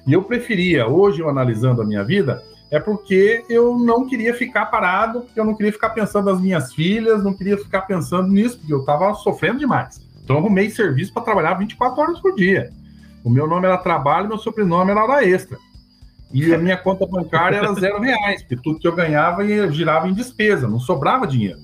E eu preferia, hoje, eu analisando a minha vida, é porque eu não queria ficar parado, porque eu não queria ficar pensando nas minhas filhas, não queria ficar pensando nisso, porque eu estava sofrendo demais. Então eu arrumei serviço para trabalhar 24 horas por dia. O meu nome era trabalho, meu sobrenome era hora extra. E a minha conta bancária era zero reais, porque tudo que eu ganhava girava em despesa, não sobrava dinheiro.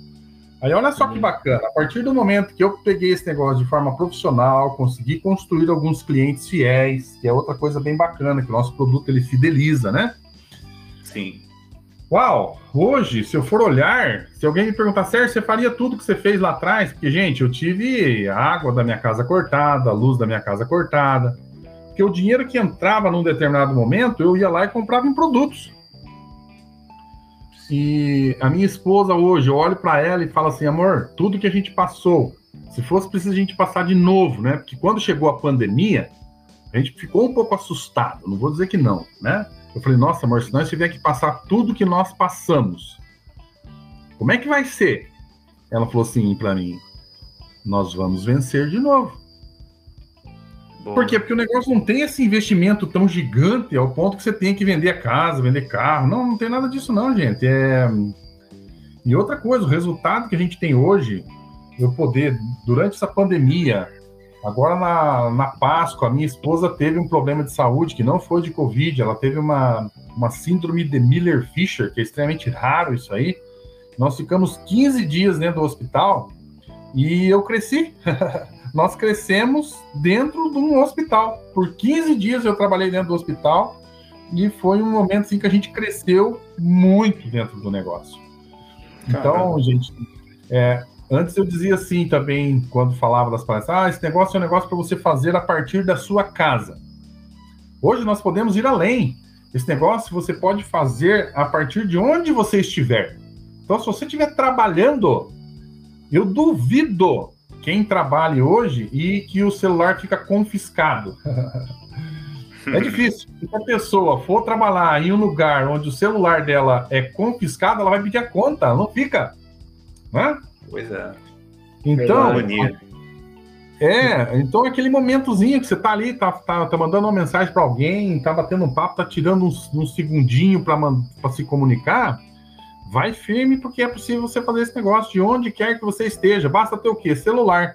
Aí olha só que uhum. bacana, a partir do momento que eu peguei esse negócio de forma profissional, consegui construir alguns clientes fiéis, que é outra coisa bem bacana, que o nosso produto ele fideliza, né? Sim. Uau, hoje, se eu for olhar, se alguém me perguntar, Sérgio, você faria tudo que você fez lá atrás? Porque, gente, eu tive a água da minha casa cortada, a luz da minha casa cortada. Porque o dinheiro que entrava num determinado momento, eu ia lá e comprava em produtos. E a minha esposa hoje, eu olho para ela e falo assim, amor, tudo que a gente passou, se fosse preciso a gente passar de novo, né? Porque quando chegou a pandemia, a gente ficou um pouco assustado, não vou dizer que não, né? Eu falei, nossa, amor, se nós tiver que passar tudo que nós passamos, como é que vai ser? Ela falou assim para mim: nós vamos vencer de novo. Por quê? Porque o negócio não tem esse investimento tão gigante ao ponto que você tem que vender a casa, vender carro. Não, não tem nada disso, não, gente. É... E outra coisa, o resultado que a gente tem hoje, eu poder, durante essa pandemia, Agora, na, na Páscoa, a minha esposa teve um problema de saúde que não foi de Covid, ela teve uma, uma síndrome de Miller-Fisher, que é extremamente raro isso aí. Nós ficamos 15 dias dentro do hospital e eu cresci. Nós crescemos dentro de um hospital. Por 15 dias eu trabalhei dentro do hospital e foi um momento assim que a gente cresceu muito dentro do negócio. Então, Caramba. gente, é, Antes eu dizia assim também, quando falava das palestras, ah, esse negócio é um negócio para você fazer a partir da sua casa. Hoje nós podemos ir além. Esse negócio você pode fazer a partir de onde você estiver. Então, se você estiver trabalhando, eu duvido quem trabalhe hoje e que o celular fica confiscado. é difícil. Se a pessoa for trabalhar em um lugar onde o celular dela é confiscado, ela vai pedir a conta, não fica. Né? Pois é. Então, é, então aquele momentozinho que você tá ali, tá, tá, tá mandando uma mensagem para alguém, tá batendo um papo, tá tirando uns, um segundinho para se comunicar, vai firme porque é possível você fazer esse negócio de onde quer que você esteja. Basta ter o quê? Celular.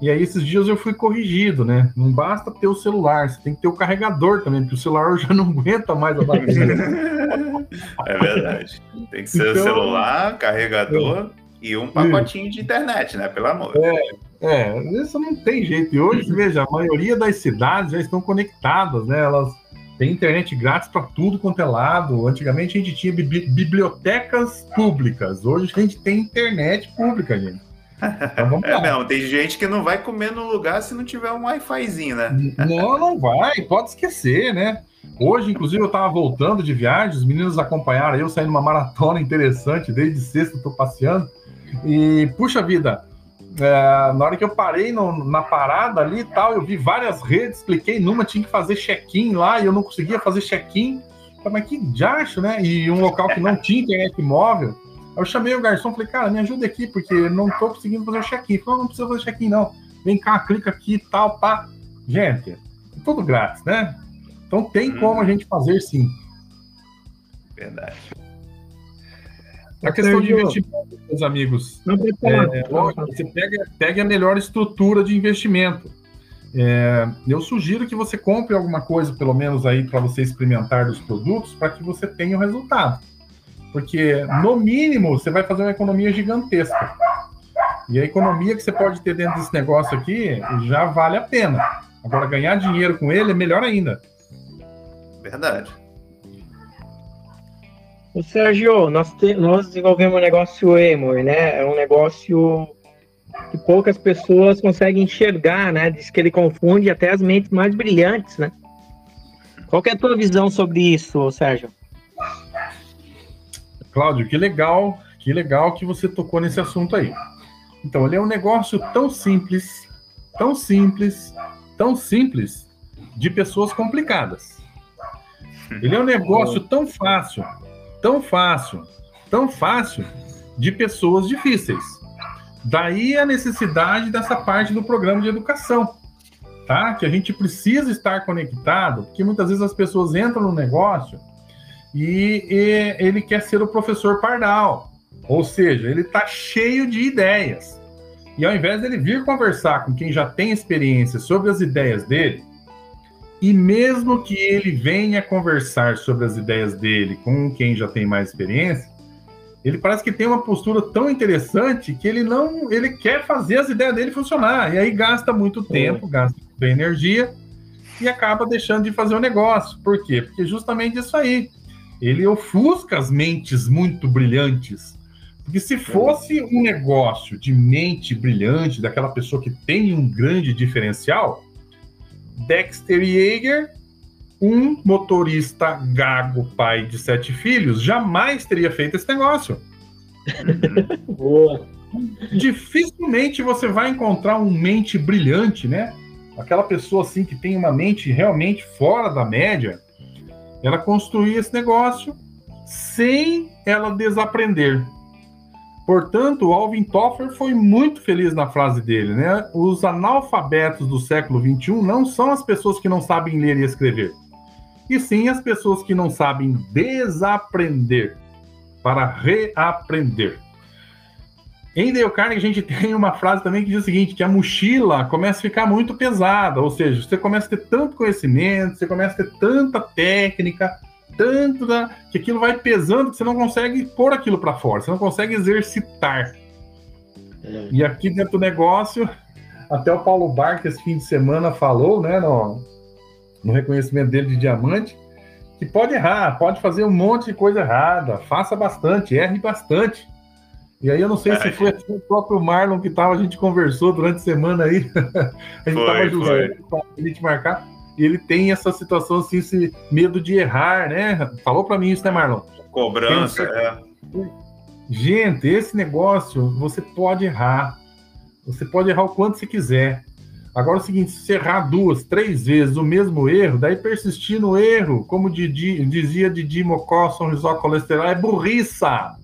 E aí esses dias eu fui corrigido, né? Não basta ter o celular, você tem que ter o carregador também, porque o celular já não aguenta mais a bateria. é verdade. Tem que ser então, celular, carregador. É e um pacotinho de internet, né? Pelo amor. É, é, isso não tem jeito. E hoje, veja, a maioria das cidades já estão conectadas, né? Elas têm internet grátis para tudo quanto é lado. Antigamente a gente tinha bibliotecas públicas. Hoje a gente tem internet pública, gente. Então, é, não, tem gente que não vai comer no lugar se não tiver um Wi-Fizinho, né? Não, não vai, pode esquecer, né? Hoje, inclusive, eu estava voltando de viagem, os meninos acompanharam eu saindo uma maratona interessante, desde sexta estou passeando. E, puxa vida, é, na hora que eu parei no, na parada ali e tal, eu vi várias redes, cliquei numa, tinha que fazer check-in lá e eu não conseguia fazer check-in. Mas que diacho, né? E um local que não tinha internet móvel. Eu chamei o garçom, falei, cara, me ajuda aqui, porque não tô conseguindo fazer o check-in. Falei, não precisa fazer check-in, não. Vem cá, clica aqui e tal, pá. Gente, tudo grátis, né? Então tem hum. como a gente fazer sim. Verdade. A questão de investimento, meus amigos, não é, você pega, pega a melhor estrutura de investimento. É, eu sugiro que você compre alguma coisa, pelo menos aí, para você experimentar dos produtos, para que você tenha o resultado. Porque, no mínimo, você vai fazer uma economia gigantesca. E a economia que você pode ter dentro desse negócio aqui já vale a pena. Agora, ganhar dinheiro com ele é melhor ainda. Verdade. O Sérgio, nós, te, nós desenvolvemos um negócio Emor, né? É um negócio que poucas pessoas conseguem enxergar, né? Diz que ele confunde até as mentes mais brilhantes, né? Qual é a tua visão sobre isso, Sérgio? Cláudio, que legal, que legal que você tocou nesse assunto aí. Então, ele é um negócio tão simples, tão simples, tão simples, de pessoas complicadas. Ele é um negócio tão fácil, tão fácil, tão fácil, de pessoas difíceis. Daí a necessidade dessa parte do programa de educação, tá? Que a gente precisa estar conectado, porque muitas vezes as pessoas entram no negócio e, e ele quer ser o professor pardal, ou seja, ele está cheio de ideias. E ao invés dele vir conversar com quem já tem experiência sobre as ideias dele, e mesmo que ele venha conversar sobre as ideias dele com quem já tem mais experiência, ele parece que tem uma postura tão interessante que ele não, ele quer fazer as ideias dele funcionar e aí gasta muito tempo, gasta muita energia e acaba deixando de fazer o negócio. Por quê? Porque justamente isso aí. Ele ofusca as mentes muito brilhantes. Porque se fosse um negócio de mente brilhante, daquela pessoa que tem um grande diferencial, Dexter Yeager um motorista gago, pai de sete filhos, jamais teria feito esse negócio. Boa. Dificilmente você vai encontrar um mente brilhante, né? Aquela pessoa assim que tem uma mente realmente fora da média, ela construir esse negócio sem ela desaprender. Portanto, Alvin Toffler foi muito feliz na frase dele, né? Os analfabetos do século XXI não são as pessoas que não sabem ler e escrever e sim as pessoas que não sabem desaprender para reaprender. Em Dale Carnegie, a gente tem uma frase também que diz o seguinte, que a mochila começa a ficar muito pesada, ou seja, você começa a ter tanto conhecimento, você começa a ter tanta técnica, tanto da, que aquilo vai pesando que você não consegue pôr aquilo para fora, você não consegue exercitar. É. E aqui dentro do negócio, até o Paulo Barca esse fim de semana falou, né, no, no reconhecimento dele de diamante, que pode errar, pode fazer um monte de coisa errada, faça bastante, erre bastante. E aí eu não sei se foi assim o próprio Marlon que tava, a gente conversou durante a semana aí, a gente estava ajudando a gente marcar, e ele tem essa situação assim, esse medo de errar, né? Falou para mim isso, né, Marlon? Cobrança, é. Gente, esse negócio, você pode errar. Você pode errar o quanto você quiser. Agora é o seguinte, se errar duas, três vezes o mesmo erro, daí persistir no erro, como Didi, dizia Didi Mocó, São Colesterol, é burriça.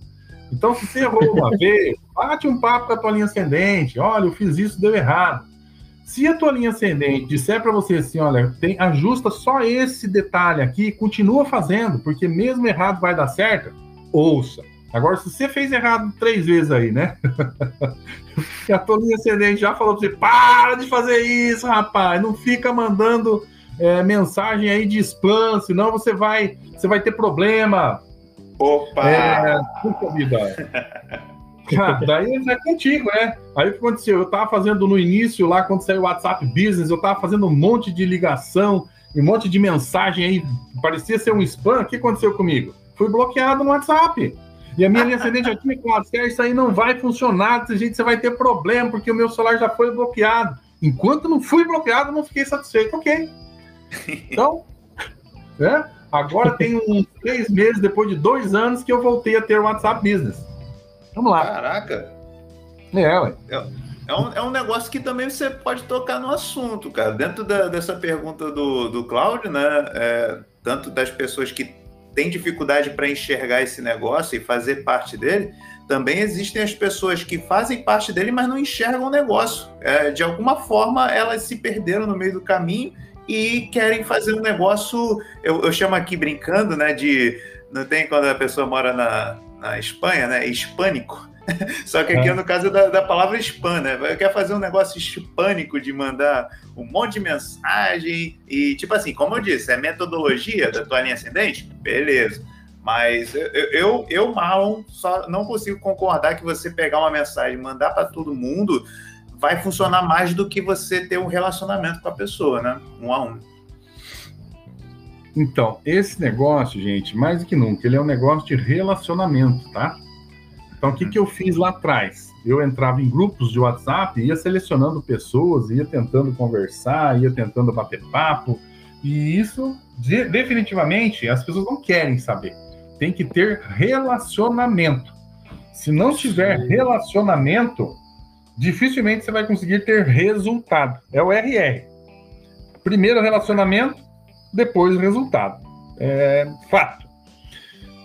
Então, se você errou uma vez, bate um papo com a tua linha ascendente. Olha, eu fiz isso, deu errado. Se a tua linha ascendente disser para você assim, olha, tem, ajusta só esse detalhe aqui, continua fazendo, porque mesmo errado vai dar certo, ouça. Agora, se você fez errado três vezes aí, né? e a tua linha ascendente já falou pra você: para de fazer isso, rapaz, não fica mandando é, mensagem aí de spam, senão você vai, você vai ter problema. Opa! É, vida. daí é contigo, né? Aí o que aconteceu? Eu tava fazendo no início, lá quando saiu o WhatsApp Business, eu tava fazendo um monte de ligação, um monte de mensagem aí, parecia ser um spam. O que aconteceu comigo? Fui bloqueado no WhatsApp. E a minha linha ascendente já tinha claro, isso aí não vai funcionar, desse jeito você vai ter problema, porque o meu celular já foi bloqueado. Enquanto não fui bloqueado, não fiquei satisfeito. Ok. Então, né? agora tem uns três meses, depois de dois anos, que eu voltei a ter o WhatsApp Business. Vamos lá. Caraca. É, ué. É, é, um, é um negócio que também você pode tocar no assunto, cara. Dentro da, dessa pergunta do, do Cláudio, né? É, tanto das pessoas que tem dificuldade para enxergar esse negócio e fazer parte dele, também existem as pessoas que fazem parte dele, mas não enxergam o negócio. É, de alguma forma, elas se perderam no meio do caminho e querem fazer um negócio, eu, eu chamo aqui brincando, né, de, não tem quando a pessoa mora na, na Espanha, né, hispânico, só que aqui é, no caso da, da palavra spam, né? Quer fazer um negócio hispânico de mandar um monte de mensagem e, tipo assim, como eu disse, é metodologia da tua linha ascendente? Beleza. Mas eu, eu, eu, Marlon, só não consigo concordar que você pegar uma mensagem e mandar para todo mundo vai funcionar mais do que você ter um relacionamento com a pessoa, né? Um a um. Então, esse negócio, gente, mais do que nunca, ele é um negócio de relacionamento, tá? Então, o que, que eu fiz lá atrás? Eu entrava em grupos de WhatsApp, ia selecionando pessoas, ia tentando conversar, ia tentando bater papo, e isso, de, definitivamente, as pessoas não querem saber. Tem que ter relacionamento. Se não tiver relacionamento, dificilmente você vai conseguir ter resultado. É o RR. Primeiro relacionamento, depois resultado. É fato.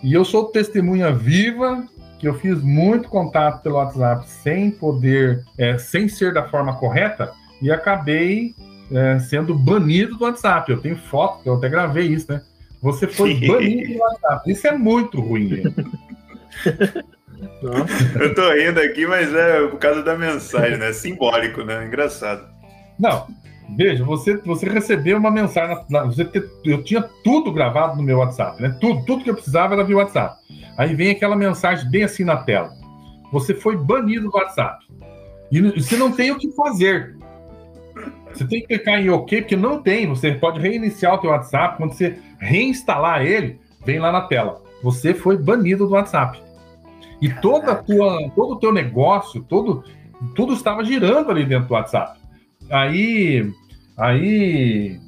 E eu sou testemunha viva que eu fiz muito contato pelo WhatsApp sem poder, é, sem ser da forma correta, e acabei é, sendo banido do WhatsApp. Eu tenho foto, eu até gravei isso, né? Você foi banido do WhatsApp. Isso é muito ruim. eu tô rindo aqui, mas é por causa da mensagem, né? Simbólico, né? Engraçado. Não, veja, você, você recebeu uma mensagem, na, você te, eu tinha tudo gravado no meu WhatsApp, né? Tudo, tudo que eu precisava era via WhatsApp. Aí vem aquela mensagem bem assim na tela. Você foi banido do WhatsApp. E você não tem o que fazer. Você tem que clicar em OK, porque não tem. Você pode reiniciar o teu WhatsApp. Quando você reinstalar ele, vem lá na tela. Você foi banido do WhatsApp. E toda tua, todo o teu negócio, todo, tudo estava girando ali dentro do WhatsApp. Aí, aí,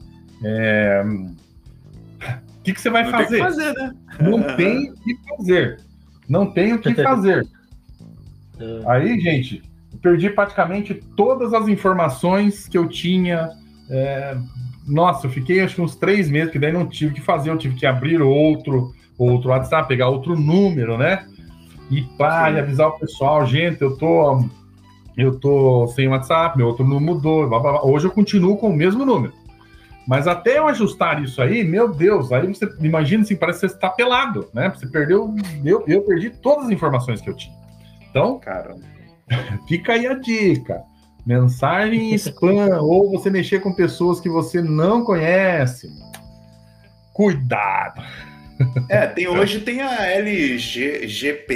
é... o que, que você vai não fazer? Tem que fazer né? Não tem o que fazer. Não tem o que fazer. Aí, gente, perdi praticamente todas as informações que eu tinha. É... Nossa, eu fiquei acho que uns três meses, que daí não tive que fazer, eu tive que abrir outro, outro WhatsApp, pegar outro número, né? E pá, e avisar o pessoal, gente, eu tô eu tô sem WhatsApp, meu outro número mudou. Blá, blá, blá. Hoje eu continuo com o mesmo número. Mas até eu ajustar isso aí, meu Deus, aí você imagina assim, parece que você está pelado, né? Você perdeu, eu, eu perdi todas as informações que eu tinha. Então, cara, fica aí a dica. Mensagem spam, ou você mexer com pessoas que você não conhece. Cuidado. É, tem, hoje tem a LGPD,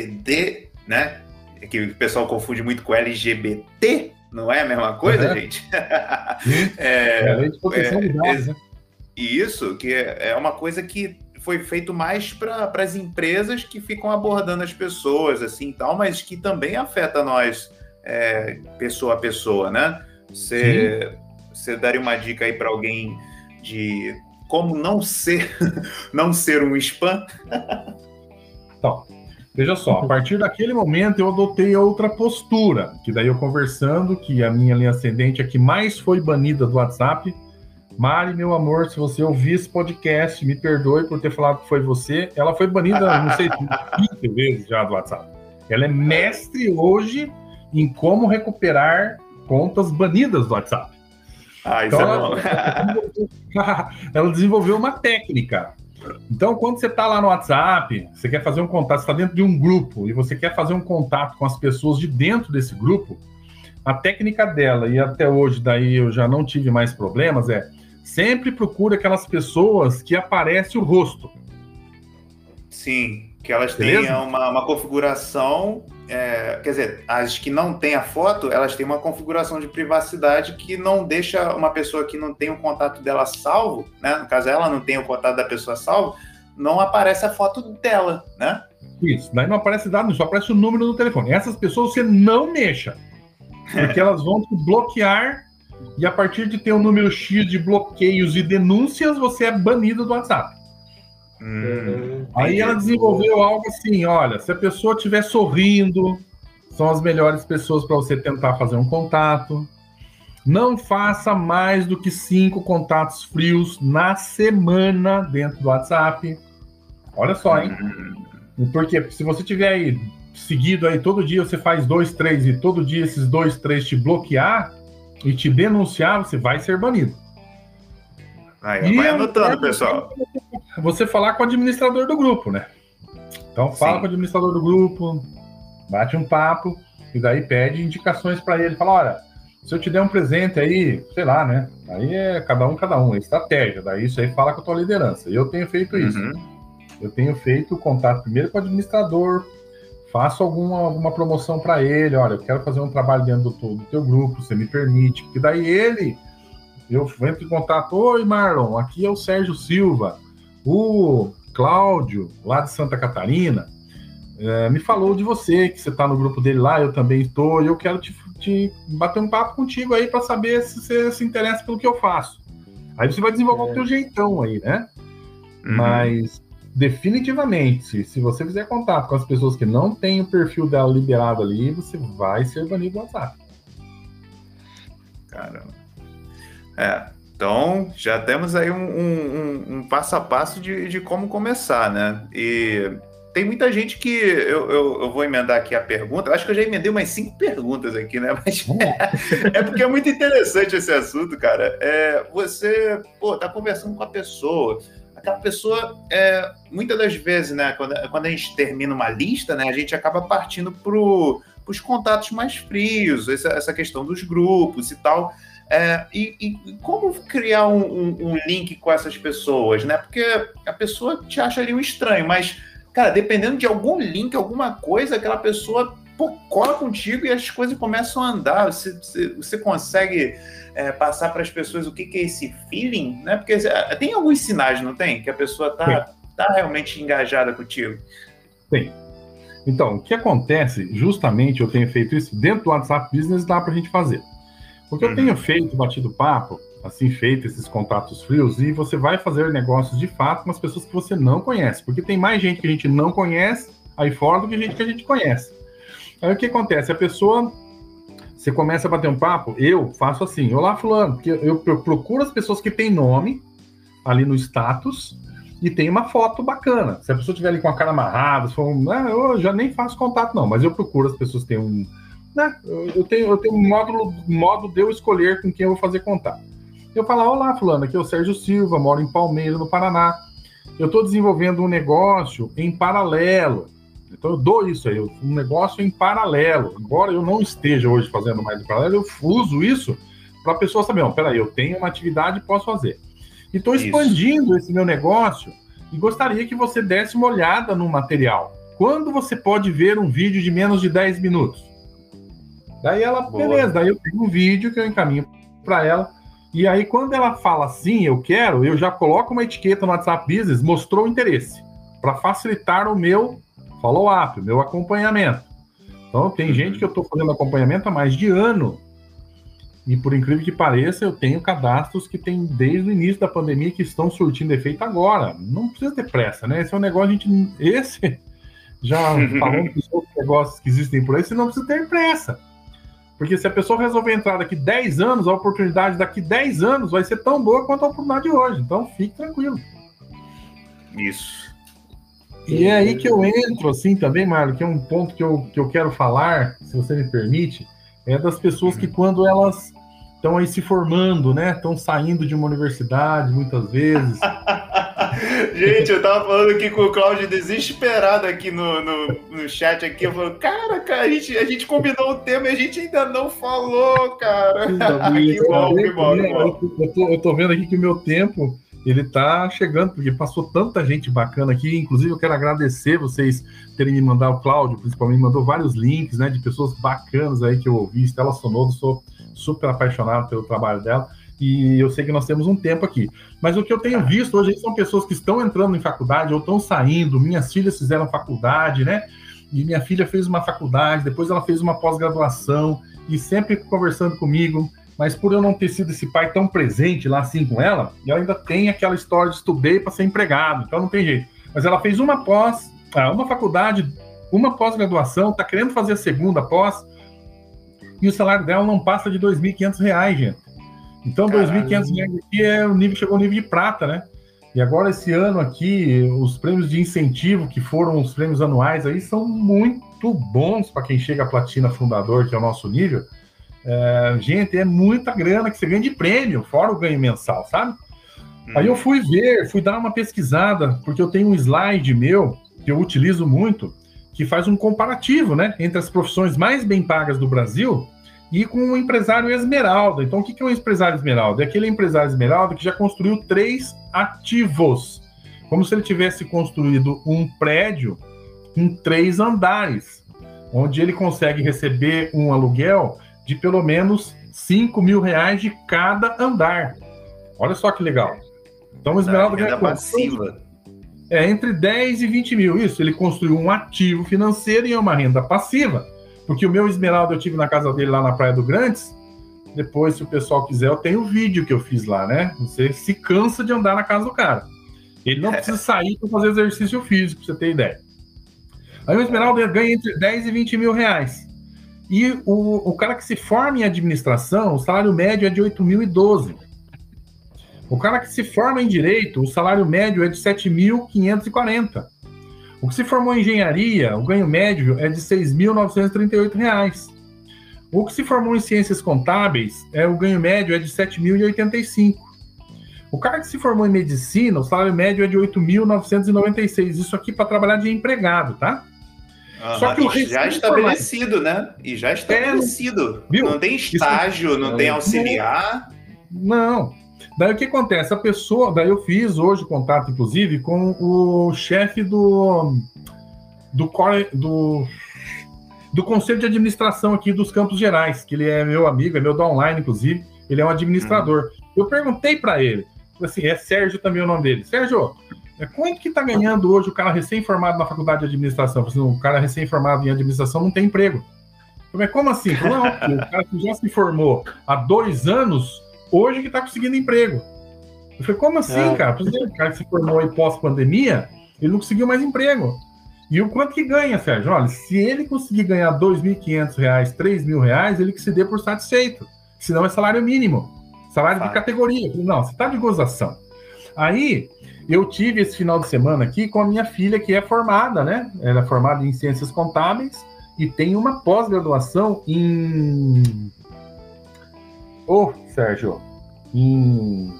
né? Que o pessoal confunde muito com LGBT, não é a mesma coisa, uhum. gente? é, é, dados, né? Isso, que é uma coisa que foi feito mais para as empresas que ficam abordando as pessoas, assim, tal, mas que também afeta nós, é, pessoa a pessoa, né? Você, você daria uma dica aí para alguém de como não ser, não ser um spam? Então, Veja só, a partir daquele momento eu adotei outra postura, que daí eu conversando, que a minha linha ascendente é que mais foi banida do WhatsApp. Mari, meu amor, se você ouvir esse podcast, me perdoe por ter falado que foi você. Ela foi banida, não sei, 15 vezes já do WhatsApp. Ela é mestre hoje em como recuperar contas banidas do WhatsApp. Ah, isso então, é ela, ela desenvolveu uma técnica então, quando você está lá no WhatsApp, você quer fazer um contato, está dentro de um grupo e você quer fazer um contato com as pessoas de dentro desse grupo, a técnica dela, e até hoje daí eu já não tive mais problemas, é sempre procure aquelas pessoas que aparece o rosto. Sim, que elas Beleza? tenham uma, uma configuração é, quer dizer, as que não têm a foto, elas têm uma configuração de privacidade que não deixa uma pessoa que não tem o contato dela salvo, né? No caso, ela não tem o contato da pessoa salvo, não aparece a foto dela, né? Isso, daí não aparece dado, só aparece o número do telefone. Essas pessoas você não mexa, porque elas vão te bloquear e a partir de ter um número X de bloqueios e denúncias, você é banido do WhatsApp. Hum, Aí ela desenvolveu algo assim: olha, se a pessoa estiver sorrindo, são as melhores pessoas para você tentar fazer um contato. Não faça mais do que cinco contatos frios na semana dentro do WhatsApp. Olha só, hein? Hum. Porque se você tiver aí seguido aí todo dia, você faz dois, três e todo dia esses dois, três te bloquear e te denunciar, você vai ser banido. Aí, vai anotando, pessoal você falar com o administrador do grupo, né? Então fala Sim. com o administrador do grupo, bate um papo e daí pede indicações para ele. Fala, olha, se eu te der um presente aí, sei lá, né? Aí é cada um, cada um, é estratégia. Daí isso aí fala com a tua liderança. Eu tenho feito isso. Uhum. Eu tenho feito contato primeiro com o administrador, faço alguma, alguma promoção para ele. Olha, eu quero fazer um trabalho dentro do, do teu grupo, você me permite. Que daí ele, eu entro em contato. Oi, Marlon, aqui é o Sérgio Silva. O Cláudio, lá de Santa Catarina, é, me falou de você, que você está no grupo dele lá, eu também estou, e eu quero te, te bater um papo contigo aí para saber se você se interessa pelo que eu faço. Aí você vai desenvolver é. o teu jeitão aí, né? Uhum. Mas definitivamente, se você fizer contato com as pessoas que não têm o perfil dela liberado ali, você vai ser banido do WhatsApp. Caramba. É, então já temos aí um, um, um, passo a passo de, de como começar, né? E tem muita gente que eu, eu, eu, vou emendar aqui a pergunta. Eu acho que eu já emendei umas cinco perguntas aqui, né? Mas é, é porque é muito interessante esse assunto, cara. É, você, pô, tá conversando com a pessoa. Aquela pessoa, é, muitas das vezes, né? Quando, quando a gente termina uma lista, né? A gente acaba partindo pro os contatos mais frios, essa, essa questão dos grupos e tal. É, e, e, como criar um, um, um, link com essas pessoas, né? Porque a pessoa te acha ali um estranho, mas, cara, dependendo de algum link, alguma coisa, aquela pessoa pô, cola contigo e as coisas começam a andar. Você, você, você consegue é, passar para as pessoas o que, que, é esse feeling, né? Porque é, tem alguns sinais, não tem? Que a pessoa tá, tá realmente engajada contigo. Tem. Então, o que acontece, justamente eu tenho feito isso dentro do WhatsApp Business, dá para a gente fazer. Porque eu uhum. tenho feito, batido papo, assim, feito esses contatos frios, e você vai fazer negócios de fato com as pessoas que você não conhece. Porque tem mais gente que a gente não conhece aí fora do que gente que a gente conhece. Aí o que acontece? A pessoa. Você começa a bater um papo, eu faço assim, olá, fulano, porque eu, procuro as pessoas que têm nome ali no status e tem uma foto bacana. Se a pessoa tiver ali com a cara amarrada, se for, né, eu já nem faço contato, não, mas eu procuro as pessoas que têm um. Né, eu, tenho, eu tenho um módulo, modo de eu escolher com quem eu vou fazer contato. Eu falo, olá, fulano, aqui é o Sérgio Silva, moro em Palmeiras, no Paraná. Eu estou desenvolvendo um negócio em paralelo. Então eu dou isso aí, um negócio em paralelo. Embora eu não esteja hoje fazendo mais em paralelo, eu uso isso para a pessoa saber, não, peraí, eu tenho uma atividade e posso fazer. E estou expandindo esse meu negócio e gostaria que você desse uma olhada no material. Quando você pode ver um vídeo de menos de 10 minutos? Daí ela, Boa. beleza, daí eu tenho um vídeo que eu encaminho para ela. E aí, quando ela fala sim, eu quero, eu já coloco uma etiqueta no WhatsApp Business, mostrou interesse, para facilitar o meu follow-up, meu acompanhamento. Então, tem gente que eu estou fazendo acompanhamento há mais de ano e por incrível que pareça, eu tenho cadastros que tem desde o início da pandemia que estão surtindo efeito agora. Não precisa ter pressa, né? Esse é um negócio, a gente. Esse, já falando dos outros negócios que existem por aí, você não precisa ter pressa. Porque se a pessoa resolver entrar daqui 10 anos, a oportunidade daqui 10 anos vai ser tão boa quanto a oportunidade de hoje. Então fique tranquilo. Isso. E é aí que eu entro, assim, também, Marlon, que é um ponto que eu, que eu quero falar, se você me permite, é das pessoas que quando elas estão aí se formando, né? Estão saindo de uma universidade muitas vezes. Gente, eu tava falando aqui com o Cláudio desesperado aqui no, no, no chat aqui. Eu falo, cara, cara, a gente, a gente combinou o tema e a gente ainda não falou, cara. que bom, que bom, que bom. Eu tô, eu tô vendo aqui que o meu tempo ele tá chegando, porque passou tanta gente bacana aqui. Inclusive, eu quero agradecer vocês terem me mandado, o Cláudio, principalmente, mandou vários links, né, de pessoas bacanas aí que eu ouvi. Estela Sonodo, sou super apaixonado pelo trabalho dela. E eu sei que nós temos um tempo aqui. Mas o que eu tenho visto hoje são pessoas que estão entrando em faculdade ou estão saindo. Minhas filhas fizeram faculdade, né? E minha filha fez uma faculdade, depois ela fez uma pós-graduação, e sempre conversando comigo, mas por eu não ter sido esse pai tão presente lá assim com ela, eu ainda tenho aquela história de estudei para ser empregado, então não tem jeito. Mas ela fez uma pós, ah, uma faculdade, uma pós-graduação, está querendo fazer a segunda pós, e o salário dela não passa de R$ 2.500, gente. Então, R$ 2.500 aqui é o nível, chegou ao nível de prata, né? E agora, esse ano aqui, os prêmios de incentivo, que foram os prêmios anuais aí, são muito bons para quem chega a platina fundador, que é o nosso nível. É, gente, é muita grana que você ganha de prêmio, fora o ganho mensal, sabe? Hum. Aí eu fui ver, fui dar uma pesquisada, porque eu tenho um slide meu que eu utilizo muito, que faz um comparativo, né, entre as profissões mais bem pagas do Brasil e com o empresário esmeralda. Então, o que é um empresário esmeralda? É aquele empresário esmeralda que já construiu três ativos, como se ele tivesse construído um prédio em três andares, onde ele consegue receber um aluguel de pelo menos 5 mil reais de cada andar. Olha só que legal. Então o Esmeralda ganha passiva. É, entre 10 e 20 mil. Isso, ele construiu um ativo financeiro e é uma renda passiva. Porque o meu Esmeralda eu tive na casa dele lá na Praia do Grandes. Depois, se o pessoal quiser, eu tenho o vídeo que eu fiz lá, né? Você se cansa de andar na casa do cara. Ele não precisa sair para fazer exercício físico, pra você ter ideia. Aí o Esmeralda ganha entre 10 e 20 mil reais. E o, o cara que se forma em administração, o salário médio é de 8.012. O cara que se forma em direito, o salário médio é de 7.540. O que se formou em engenharia, o ganho médio é de R$ 6.938. O que se formou em ciências contábeis, é o ganho médio é de 7.085. O cara que se formou em medicina, o salário médio é de 8.996. Isso aqui para trabalhar de empregado, tá? Só que o já estabelecido, né? E já estabelecido. É, não tem estágio, não, não tem auxiliar. Não. Daí o que acontece? A pessoa, daí eu fiz hoje contato, inclusive, com o chefe do do, do do conselho de administração aqui dos Campos Gerais, que ele é meu amigo, é meu da online, inclusive. Ele é um administrador. Uhum. Eu perguntei para ele, assim, é Sérgio também o nome dele. Sérgio, é, quanto que está ganhando hoje o cara recém-formado na faculdade de administração? O cara recém-formado em administração não tem emprego. Mas como assim? Não, o cara que já se formou há dois anos, hoje que está conseguindo emprego. Eu falei, como assim, é. cara? O cara que se formou em pós-pandemia, ele não conseguiu mais emprego. E o quanto que ganha, Sérgio? Olha, se ele conseguir ganhar R$ 2.500, R$ mil reais, ele que se dê por satisfeito. Senão é salário mínimo. Salário de categoria. Não, você está de gozação. Aí, eu tive esse final de semana aqui com a minha filha, que é formada, né? Ela é formada em ciências contábeis e tem uma pós-graduação em. Ô, oh, Sérgio, em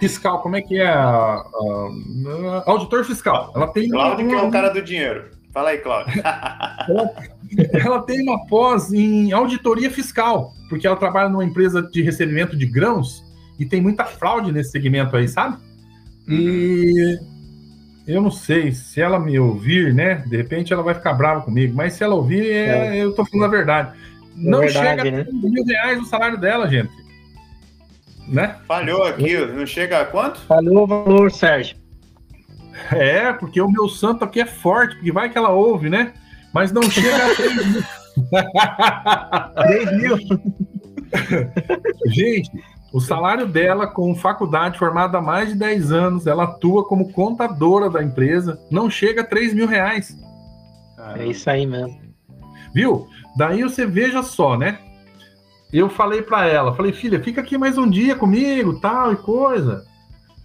fiscal, como é que é? A, auditor fiscal. Ela tem Cláudio, que é o cara do dinheiro. Fala aí, Cláudio. ela, ela, tem uma pós em auditoria fiscal, porque ela trabalha numa empresa de recebimento de grãos e tem muita fraude nesse segmento aí, sabe? E eu não sei se ela me ouvir, né? De repente ela vai ficar brava comigo, mas se ela ouvir, é, é. eu tô falando a verdade. É não verdade, chega né? a mil reais o salário dela, gente. Né? Falhou aqui, não chega a quanto? Falhou o valor, Sérgio. É, porque o meu santo aqui é forte, porque vai que ela ouve, né? Mas não chega a 3 mil. 3 mil. Gente, o salário dela, com faculdade formada há mais de 10 anos, ela atua como contadora da empresa, não chega a 3 mil reais. É isso aí mesmo. Viu? Daí você veja só, né? eu falei para ela, falei, filha, fica aqui mais um dia comigo, tal e coisa.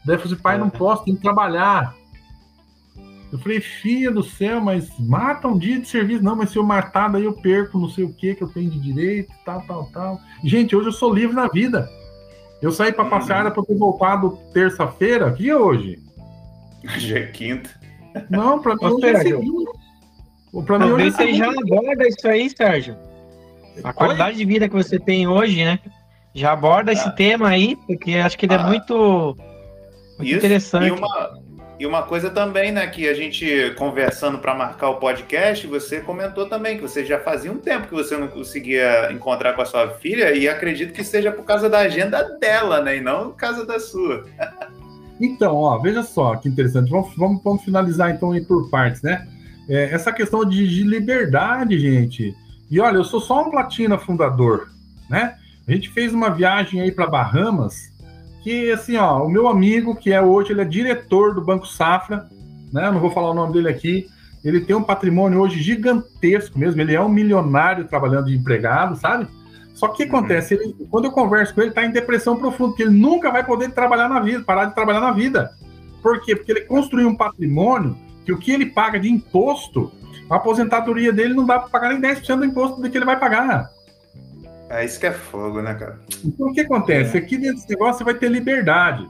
Daí eu falei, pai, não é. posso, tem que trabalhar. Eu falei, filha do céu, mas mata um dia de serviço. Não, mas se eu matar, daí eu perco não sei o que que eu tenho de direito, tal, tal, tal. Gente, hoje eu sou livre na vida. Eu saí para passear, era para ter voltado terça-feira. Que é hoje? Hoje é quinta. Não, para mim hoje é segunda. Pra mim hoje é você já aborda isso aí, Sérgio. A qualidade Oi? de vida que você tem hoje, né? Já aborda ah. esse tema aí, porque acho que ele é ah. muito, muito Isso, interessante. E uma, e uma coisa também, né, que a gente conversando para marcar o podcast, você comentou também que você já fazia um tempo que você não conseguia encontrar com a sua filha, e acredito que seja por causa da agenda dela, né, e não por causa da sua. então, ó, veja só que interessante. Vamos, vamos, vamos finalizar então aí por partes, né? É, essa questão de, de liberdade, gente e olha, eu sou só um platina fundador, né? A gente fez uma viagem aí para Bahamas, que assim, ó, o meu amigo, que é hoje, ele é diretor do Banco Safra, né? não vou falar o nome dele aqui. Ele tem um patrimônio hoje gigantesco mesmo, ele é um milionário trabalhando de empregado, sabe? Só que o que uhum. acontece? Ele, quando eu converso com ele, ele está em depressão profunda, porque ele nunca vai poder trabalhar na vida, parar de trabalhar na vida. Por quê? Porque ele construiu um patrimônio que o que ele paga de imposto a aposentadoria dele não dá para pagar nem 10% do imposto do que ele vai pagar. É isso que é fogo, né, cara? Então o que acontece? É. Aqui desse negócio você vai ter liberdade.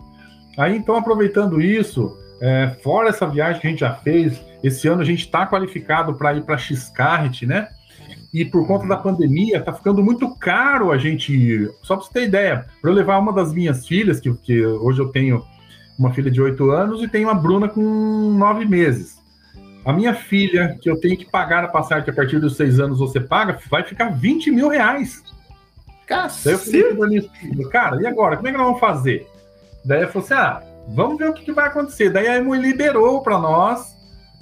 Aí, então, aproveitando isso, é, fora essa viagem que a gente já fez, esse ano a gente está qualificado para ir para Xcarret, né? E por conta da pandemia, tá ficando muito caro a gente ir. Só para você ter ideia, para eu levar uma das minhas filhas, que, que hoje eu tenho uma filha de 8 anos e tenho uma Bruna com 9 meses. A minha filha, que eu tenho que pagar a passagem que a partir dos seis anos você paga, vai ficar 20 mil reais. Eu cara, e agora? Como é que nós vamos fazer? Daí eu falei assim: ah, vamos ver o que, que vai acontecer. Daí a Emo liberou para nós.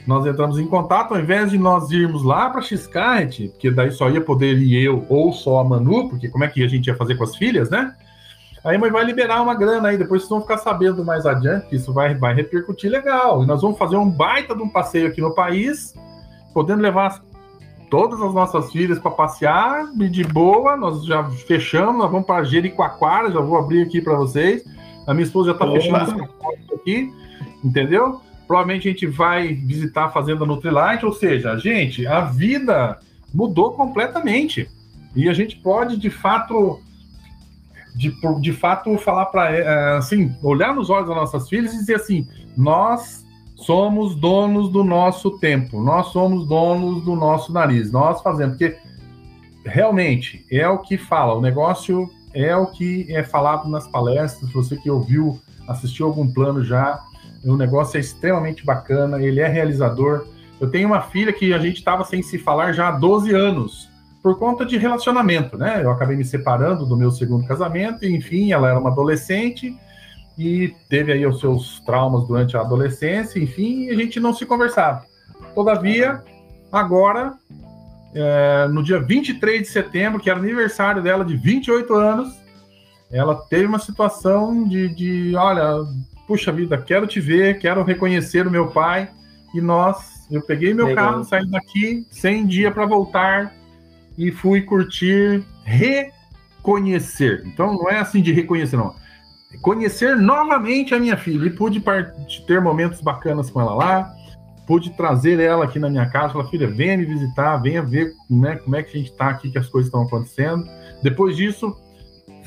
Nós entramos em contato, ao invés de nós irmos lá para Xcarret, porque daí só ia poder ir eu ou só a Manu, porque como é que a gente ia fazer com as filhas, né? Aí mãe vai liberar uma grana aí, depois vocês vão ficar sabendo mais adiante, isso vai, vai repercutir legal. E nós vamos fazer um baita de um passeio aqui no país, podendo levar todas as nossas filhas para passear de boa. Nós já fechamos, nós vamos para Jericoacoara, já vou abrir aqui para vocês. A minha esposa já está fechando aqui, entendeu? Provavelmente a gente vai visitar a fazenda Nutrilite, ou seja, gente, a vida mudou completamente. E a gente pode, de fato, de, de fato falar para é, assim, olhar nos olhos das nossas filhas e dizer assim: nós somos donos do nosso tempo, nós somos donos do nosso nariz, nós fazemos, porque realmente é o que fala, o negócio é o que é falado nas palestras, você que ouviu, assistiu algum plano já, o negócio é extremamente bacana, ele é realizador. Eu tenho uma filha que a gente estava sem se falar já há 12 anos por conta de relacionamento, né? Eu acabei me separando do meu segundo casamento, enfim, ela era uma adolescente e teve aí os seus traumas durante a adolescência, enfim, e a gente não se conversava. Todavia, agora, é, no dia 23 de setembro, que era aniversário dela de 28 anos, ela teve uma situação de, de olha, puxa vida, quero te ver, quero reconhecer o meu pai, e nós, eu peguei meu Legal. carro, saí daqui, sem dia para voltar, e fui curtir, reconhecer. Então não é assim de reconhecer, não. Conhecer novamente a minha filha. E pude ter momentos bacanas com ela lá. Pude trazer ela aqui na minha casa. Falar, filha, venha me visitar, venha ver né, como é que a gente está aqui, que as coisas estão acontecendo. Depois disso,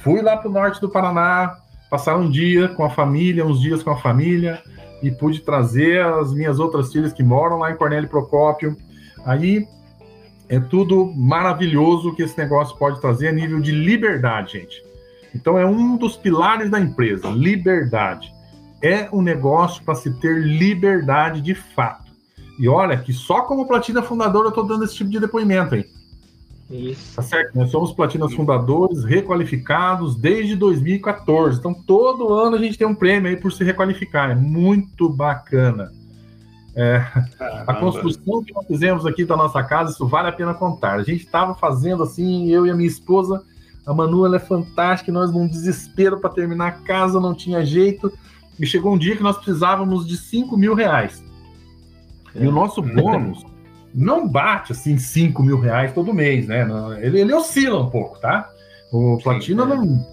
fui lá para o norte do Paraná, passar um dia com a família, uns dias com a família, e pude trazer as minhas outras filhas que moram lá em Cornélio Procópio. Aí é tudo maravilhoso que esse negócio pode trazer a nível de liberdade, gente. Então é um dos pilares da empresa, liberdade. É um negócio para se ter liberdade de fato. E olha que só como platina fundadora eu estou dando esse tipo de depoimento aí. Isso. Tá certo? Nós somos platinas fundadores requalificados desde 2014. Então todo ano a gente tem um prêmio aí por se requalificar. É muito bacana. É, a construção que nós fizemos aqui da nossa casa, isso vale a pena contar. A gente estava fazendo assim, eu e a minha esposa, a Manu, ela é fantástica, nós num desespero para terminar a casa, não tinha jeito. E chegou um dia que nós precisávamos de 5 mil reais. É. E o nosso bônus não bate assim 5 mil reais todo mês, né? Ele, ele oscila um pouco, tá? O Platina Sim, é. não.